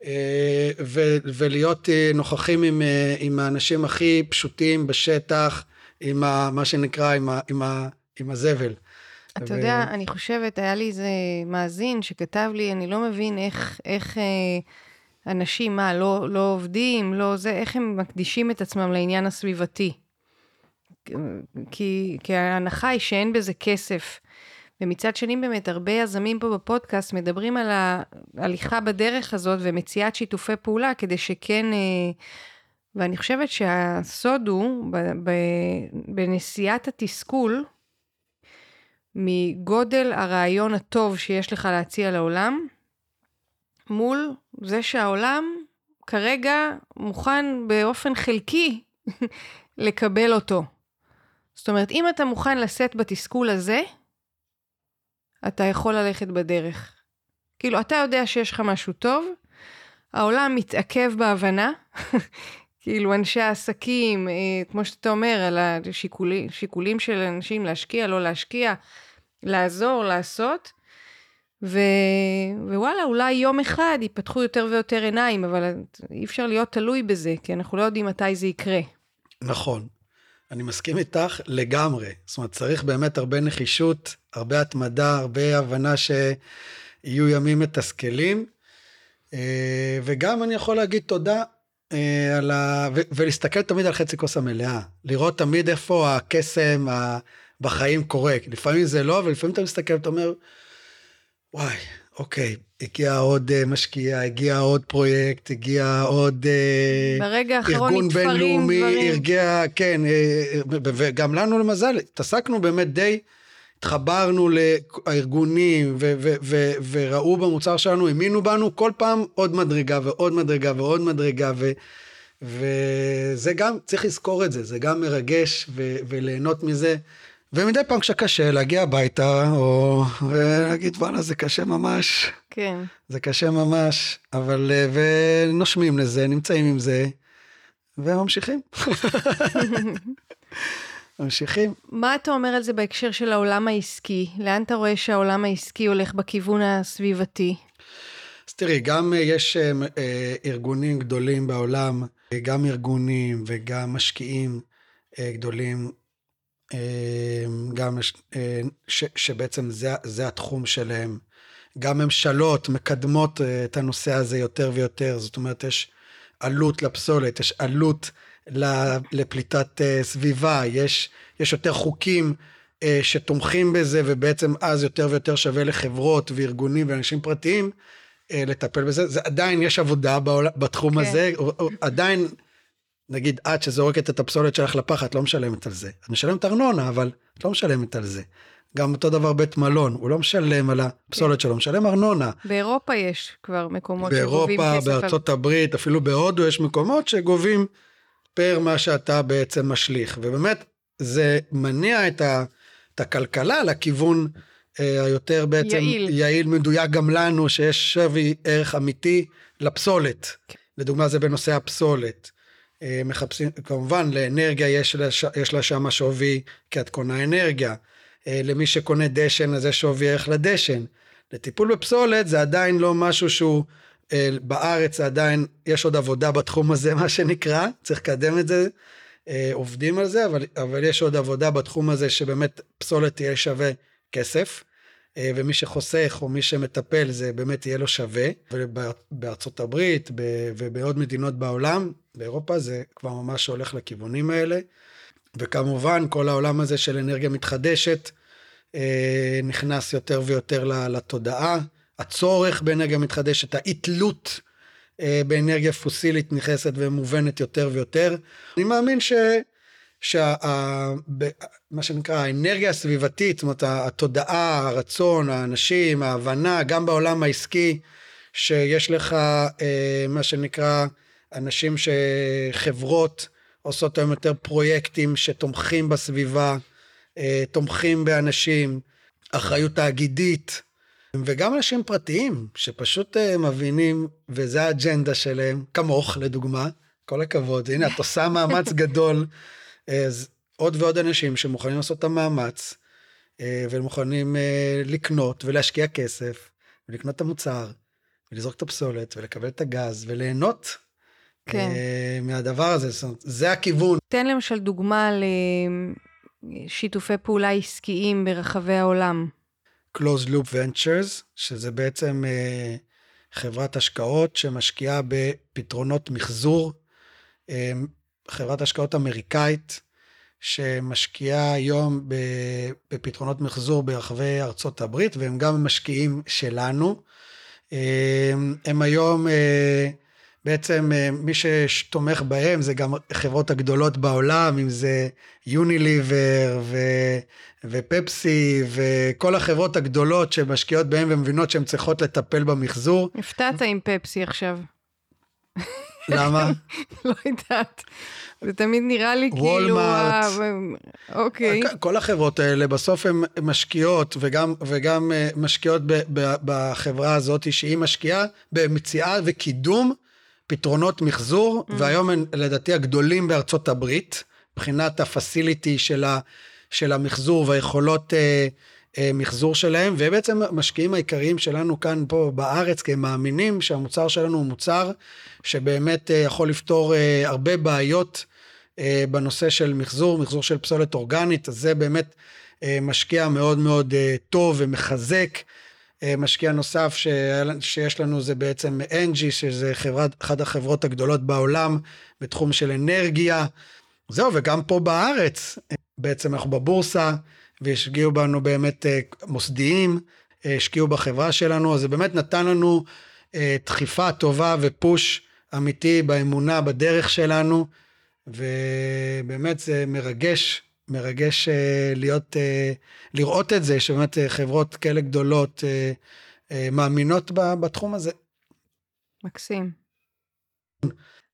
[SPEAKER 2] אה, ו- ולהיות נוכחים עם, עם האנשים הכי פשוטים בשטח, עם ה- מה שנקרא, עם, ה- עם, ה- עם הזבל.
[SPEAKER 1] אתה ו... יודע, אני חושבת, היה לי איזה מאזין שכתב לי, אני לא מבין איך, איך אה, אנשים, מה, לא, לא עובדים, לא זה, איך הם מקדישים את עצמם לעניין הסביבתי. כי, כי ההנחה היא שאין בזה כסף. ומצד שני באמת הרבה יזמים פה בפודקאסט מדברים על ההליכה בדרך הזאת ומציאת שיתופי פעולה כדי שכן, אה, ואני חושבת שהסוד הוא בנשיאת התסכול מגודל הרעיון הטוב שיש לך להציע לעולם, מול זה שהעולם כרגע מוכן באופן חלקי *laughs* לקבל אותו. זאת אומרת, אם אתה מוכן לשאת בתסכול הזה, אתה יכול ללכת בדרך. כאילו, אתה יודע שיש לך משהו טוב, העולם מתעכב בהבנה, *laughs* כאילו אנשי העסקים, אה, כמו שאתה אומר, על השיקולים של אנשים להשקיע, לא להשקיע, לעזור, לעשות, ו... ווואלה, אולי יום אחד ייפתחו יותר ויותר עיניים, אבל אי אפשר להיות תלוי בזה, כי אנחנו לא יודעים מתי זה יקרה.
[SPEAKER 2] נכון. אני מסכים איתך לגמרי. זאת אומרת, צריך באמת הרבה נחישות, הרבה התמדה, הרבה הבנה שיהיו ימים מתסכלים. אה, וגם אני יכול להגיד תודה אה, על ה... ולהסתכל תמיד על חצי כוס המלאה. לראות תמיד איפה הקסם בחיים קורה. לפעמים זה לא, ולפעמים אתה מסתכל ואתה אומר, וואי, אוקיי, הגיע עוד uh, משקיע, הגיע עוד פרויקט, הגיע עוד
[SPEAKER 1] uh, ברגע ארגון בינלאומי.
[SPEAKER 2] הגיע, כן, uh, וגם לנו למזל, התעסקנו באמת די התחברנו לארגונים ו- ו- ו- וראו במוצר שלנו, האמינו בנו, כל פעם עוד מדרגה ועוד מדרגה ועוד מדרגה, ו- וזה גם, צריך לזכור את זה, זה גם מרגש ו- וליהנות מזה. ומדי פעם כשקשה להגיע הביתה, או להגיד וואלה זה קשה ממש.
[SPEAKER 1] כן.
[SPEAKER 2] זה קשה ממש, אבל אה, ונושמים לזה, נמצאים עם זה, וממשיכים. *laughs* ממשיכים.
[SPEAKER 1] מה אתה אומר על זה בהקשר של העולם העסקי? לאן אתה רואה שהעולם העסקי הולך בכיוון הסביבתי?
[SPEAKER 2] אז תראי, גם אה, יש אה, אה, ארגונים גדולים בעולם, גם ארגונים וגם משקיעים גדולים, גם ש, שבעצם זה, זה התחום שלהם. גם ממשלות מקדמות את הנושא הזה יותר ויותר, זאת אומרת, יש עלות לפסולת, יש עלות לפליטת סביבה, יש, יש יותר חוקים שתומכים בזה, ובעצם אז יותר ויותר שווה לחברות וארגונים ואנשים פרטיים לטפל בזה. זה עדיין יש עבודה בעול, בתחום כן. הזה, עדיין, נגיד, את שזורקת את הפסולת שלך לפח, את לא משלמת על זה. את משלמת ארנונה, אבל את לא משלמת על זה. גם אותו דבר בית מלון, הוא לא משלם על הפסולת שלו, משלם ארנונה.
[SPEAKER 1] באירופה יש כבר מקומות שגובים כסף.
[SPEAKER 2] באירופה, בארצות הברית, אפילו בהודו יש מקומות שגובים פר מה שאתה בעצם משליך. ובאמת, זה מניע את, ה, את הכלכלה לכיוון אה, היותר בעצם יעיל. יעיל, מדויק גם לנו, שיש שווי ערך אמיתי לפסולת. כן. לדוגמה, זה בנושא הפסולת. אה, מחפשים, כמובן, לאנרגיה יש לה, יש לה שם שווי, כי את קונה אנרגיה. אה, למי שקונה דשן, אז יש שווי ערך לדשן. לטיפול בפסולת זה עדיין לא משהו שהוא אה, בארץ, עדיין, יש עוד עבודה בתחום הזה, *laughs* מה שנקרא, צריך לקדם את זה, עובדים על זה, אבל, אבל יש עוד עבודה בתחום הזה שבאמת פסולת תהיה שווה כסף. ומי שחוסך או מי שמטפל זה באמת יהיה לו שווה. ובארצות הברית ובעוד מדינות בעולם, באירופה זה כבר ממש הולך לכיוונים האלה. וכמובן כל העולם הזה של אנרגיה מתחדשת אה, נכנס יותר ויותר לתודעה. הצורך באנרגיה מתחדשת, האי-תלות אה, באנרגיה פוסילית נכנסת ומובנת יותר ויותר. אני מאמין ש... שה... מה שנקרא האנרגיה הסביבתית, זאת אומרת התודעה, הרצון, האנשים, ההבנה, גם בעולם העסקי, שיש לך אה, מה שנקרא אנשים שחברות עושות היום יותר פרויקטים שתומכים בסביבה, אה, תומכים באנשים, אחריות תאגידית, וגם אנשים פרטיים שפשוט אה, מבינים, וזה האג'נדה שלהם, כמוך לדוגמה, כל הכבוד, הנה את עושה מאמץ גדול, אז עוד ועוד אנשים שמוכנים לעשות את המאמץ, אה, ומוכנים לקנות ולהשקיע כסף, ולקנות את המוצר, ולזרוק את הפסולת, ולקבל את הגז, וליהנות כן. מהדבר הזה, זאת אומרת, זה הכיוון.
[SPEAKER 1] תן למשל דוגמה לשיתופי פעולה עסקיים ברחבי העולם.
[SPEAKER 2] Closed Loop Ventures, שזה בעצם חברת השקעות שמשקיעה בפתרונות מחזור, חברת השקעות אמריקאית, שמשקיעה היום בפתרונות מחזור ברחבי ארצות הברית, והם גם משקיעים שלנו. הם היום uh, בעצם אה, מי שתומך בהם זה גם חברות הגדולות בעולם, אם זה יוניליבר ו... ופפסי וכל החברות הגדולות שמשקיעות בהם ומבינות שהן צריכות לטפל במחזור.
[SPEAKER 1] הפתעת עם פפסי עכשיו.
[SPEAKER 2] למה? *laughs*
[SPEAKER 1] לא יודעת. זה תמיד נראה לי כאילו...
[SPEAKER 2] וולמארט.
[SPEAKER 1] אוקיי.
[SPEAKER 2] כל החברות האלה בסוף הן משקיעות וגם, וגם אה, משקיעות ב, ב, בחברה הזאת שהיא משקיעה במציאה וקידום פתרונות מחזור, mm. והיום הם לדעתי הגדולים בארצות הברית, מבחינת הפסיליטי של, ה, של המחזור והיכולות אה, אה, מחזור שלהם, ובעצם המשקיעים העיקריים שלנו כאן פה בארץ, כי הם מאמינים שהמוצר שלנו הוא מוצר שבאמת אה, יכול לפתור אה, הרבה בעיות אה, בנושא של מחזור, מחזור של פסולת אורגנית, אז זה באמת אה, משקיע מאוד מאוד אה, טוב ומחזק. אה, משקיע נוסף. שיש לנו זה בעצם אנג'י, שזה חברת, אחת החברות הגדולות בעולם בתחום של אנרגיה. זהו, וגם פה בארץ, בעצם אנחנו בבורסה, והשקיעו בנו באמת אה, מוסדיים, אה, השקיעו בחברה שלנו, אז זה באמת נתן לנו דחיפה טובה ופוש אמיתי באמונה, בדרך שלנו, ובאמת זה מרגש מרגש אה, להיות, אה, לראות את זה, שבאמת אה, חברות כאלה גדולות מאמינות בתחום הזה.
[SPEAKER 1] מקסים.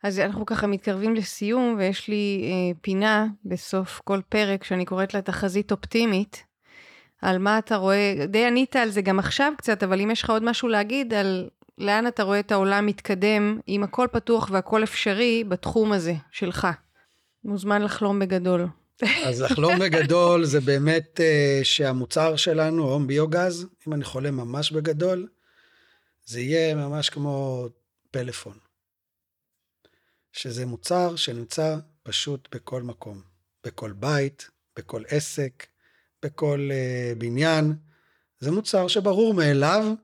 [SPEAKER 1] אז אנחנו ככה מתקרבים לסיום, ויש לי אה, פינה בסוף כל פרק שאני קוראת לה תחזית אופטימית, על מה אתה רואה, די ענית על זה גם עכשיו קצת, אבל אם יש לך עוד משהו להגיד על לאן אתה רואה את העולם מתקדם, אם הכל פתוח והכל אפשרי בתחום הזה שלך. מוזמן לחלום בגדול.
[SPEAKER 2] אז לחלום בגדול זה באמת uh, שהמוצר שלנו, הום ביוגז, אם אני חולם ממש בגדול, זה יהיה ממש כמו פלאפון. שזה מוצר שנמצא פשוט בכל מקום, בכל בית, בכל עסק, בכל uh, בניין. זה מוצר שברור מאליו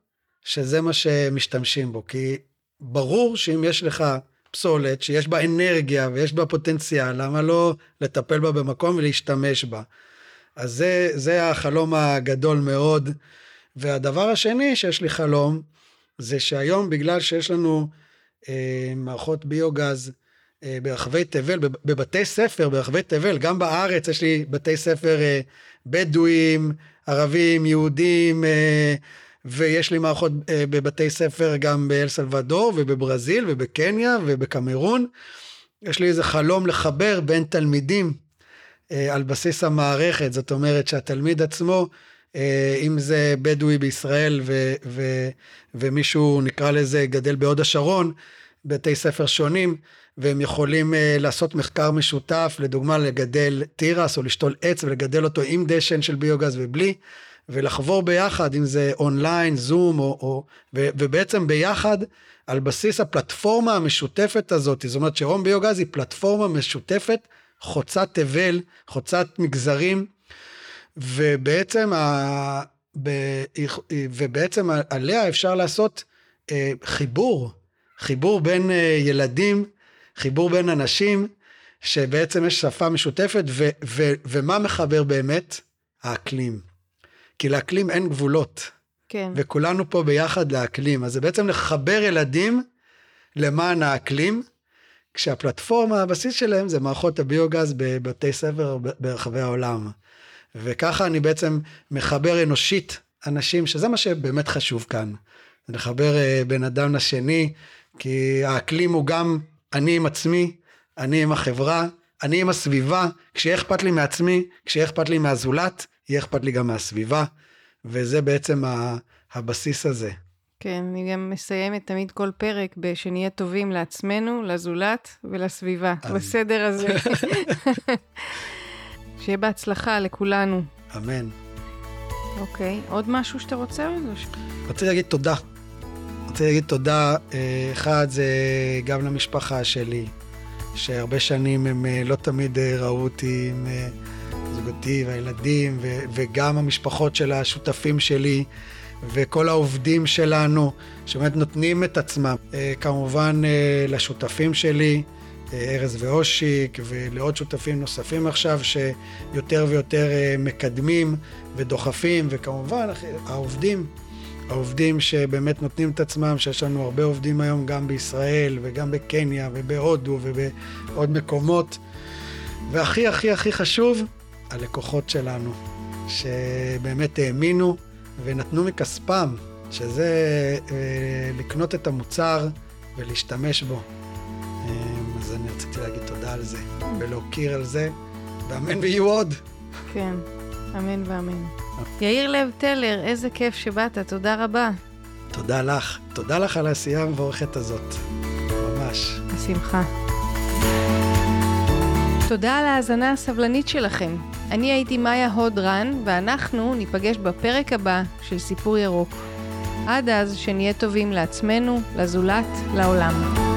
[SPEAKER 2] שזה מה שמשתמשים בו, כי ברור שאם יש לך פסולת שיש בה אנרגיה ויש בה פוטנציאל, למה לא לטפל בה במקום ולהשתמש בה? אז זה, זה החלום הגדול מאוד. והדבר השני שיש לי חלום, זה שהיום בגלל שיש לנו אה, מערכות ביוגז ברחבי תבל, בבתי ספר ברחבי תבל, גם בארץ יש לי בתי ספר אה, בדואים, ערבים, יהודים, אה, ויש לי מערכות אה, בבתי ספר גם באל סלבדור ובברזיל ובקניה ובקמרון. יש לי איזה חלום לחבר בין תלמידים אה, על בסיס המערכת, זאת אומרת שהתלמיד עצמו, אה, אם זה בדואי בישראל ו, ו, ומישהו נקרא לזה גדל בהוד השרון, בתי ספר שונים, והם יכולים לעשות מחקר משותף, לדוגמה לגדל תירס או לשתול עץ ולגדל אותו עם דשן של ביוגז ובלי. ולחבור ביחד, אם זה אונליין, זום, או, או, ו, ובעצם ביחד, על בסיס הפלטפורמה המשותפת הזאת, זאת אומרת שרום ביוגז היא פלטפורמה משותפת, חוצת תבל, חוצת מגזרים, ובעצם, ה, ב, ובעצם עליה אפשר לעשות אה, חיבור, חיבור בין אה, ילדים, חיבור בין אנשים, שבעצם יש שפה משותפת, ו, ו, ומה מחבר באמת? האקלים. כי לאקלים אין גבולות.
[SPEAKER 1] כן.
[SPEAKER 2] וכולנו פה ביחד לאקלים. אז זה בעצם לחבר ילדים למען האקלים, כשהפלטפורמה, הבסיס שלהם זה מערכות הביוגז בבתי ספר ברחבי העולם. וככה אני בעצם מחבר אנושית אנשים, שזה מה שבאמת חשוב כאן. לחבר אה, בן אדם לשני, כי האקלים הוא גם אני עם עצמי, אני עם החברה, אני עם הסביבה, כשיהיה אכפת לי מעצמי, כשיהיה אכפת לי מהזולת, יהיה אכפת לי גם מהסביבה, וזה בעצם הבסיס הזה.
[SPEAKER 1] כן, אני גם מסיימת תמיד כל פרק בשנהיה טובים לעצמנו, לזולת ולסביבה, אמן. בסדר הזה. *laughs* שיהיה בהצלחה לכולנו.
[SPEAKER 2] אמן.
[SPEAKER 1] אוקיי, עוד משהו שאתה רוצה?
[SPEAKER 2] רציתי להגיד תודה. רציתי להגיד תודה, אה, אחד זה גם למשפחה שלי, שהרבה שנים הם אה, לא תמיד אה, ראו אותי עם... זוגתי והילדים, ו- וגם המשפחות של השותפים שלי, וכל העובדים שלנו, שבאמת נותנים את עצמם. כמובן לשותפים שלי, ארז ואושיק, ולעוד שותפים נוספים עכשיו, שיותר ויותר מקדמים ודוחפים, וכמובן העובדים. העובדים שבאמת נותנים את עצמם, שיש לנו הרבה עובדים היום גם בישראל וגם בקניה ובהודו ובעוד מקומות. והכי הכי הכי חשוב, הלקוחות שלנו, שבאמת האמינו ונתנו מכספם, שזה אה, לקנות את המוצר ולהשתמש בו. אה, אז אני רציתי להגיד תודה על זה, ולהוקיר על זה, ואמן ויהיו עוד.
[SPEAKER 1] כן, אמן ואמן. יאיר לב טלר, איזה כיף שבאת, תודה רבה.
[SPEAKER 2] תודה לך, תודה לך על העשייה המבורכת הזאת, ממש.
[SPEAKER 1] בשמחה. תודה על ההאזנה הסבלנית שלכם. אני הייתי מאיה הודרן, ואנחנו ניפגש בפרק הבא של סיפור ירוק. עד אז, שנהיה טובים לעצמנו, לזולת, לעולם.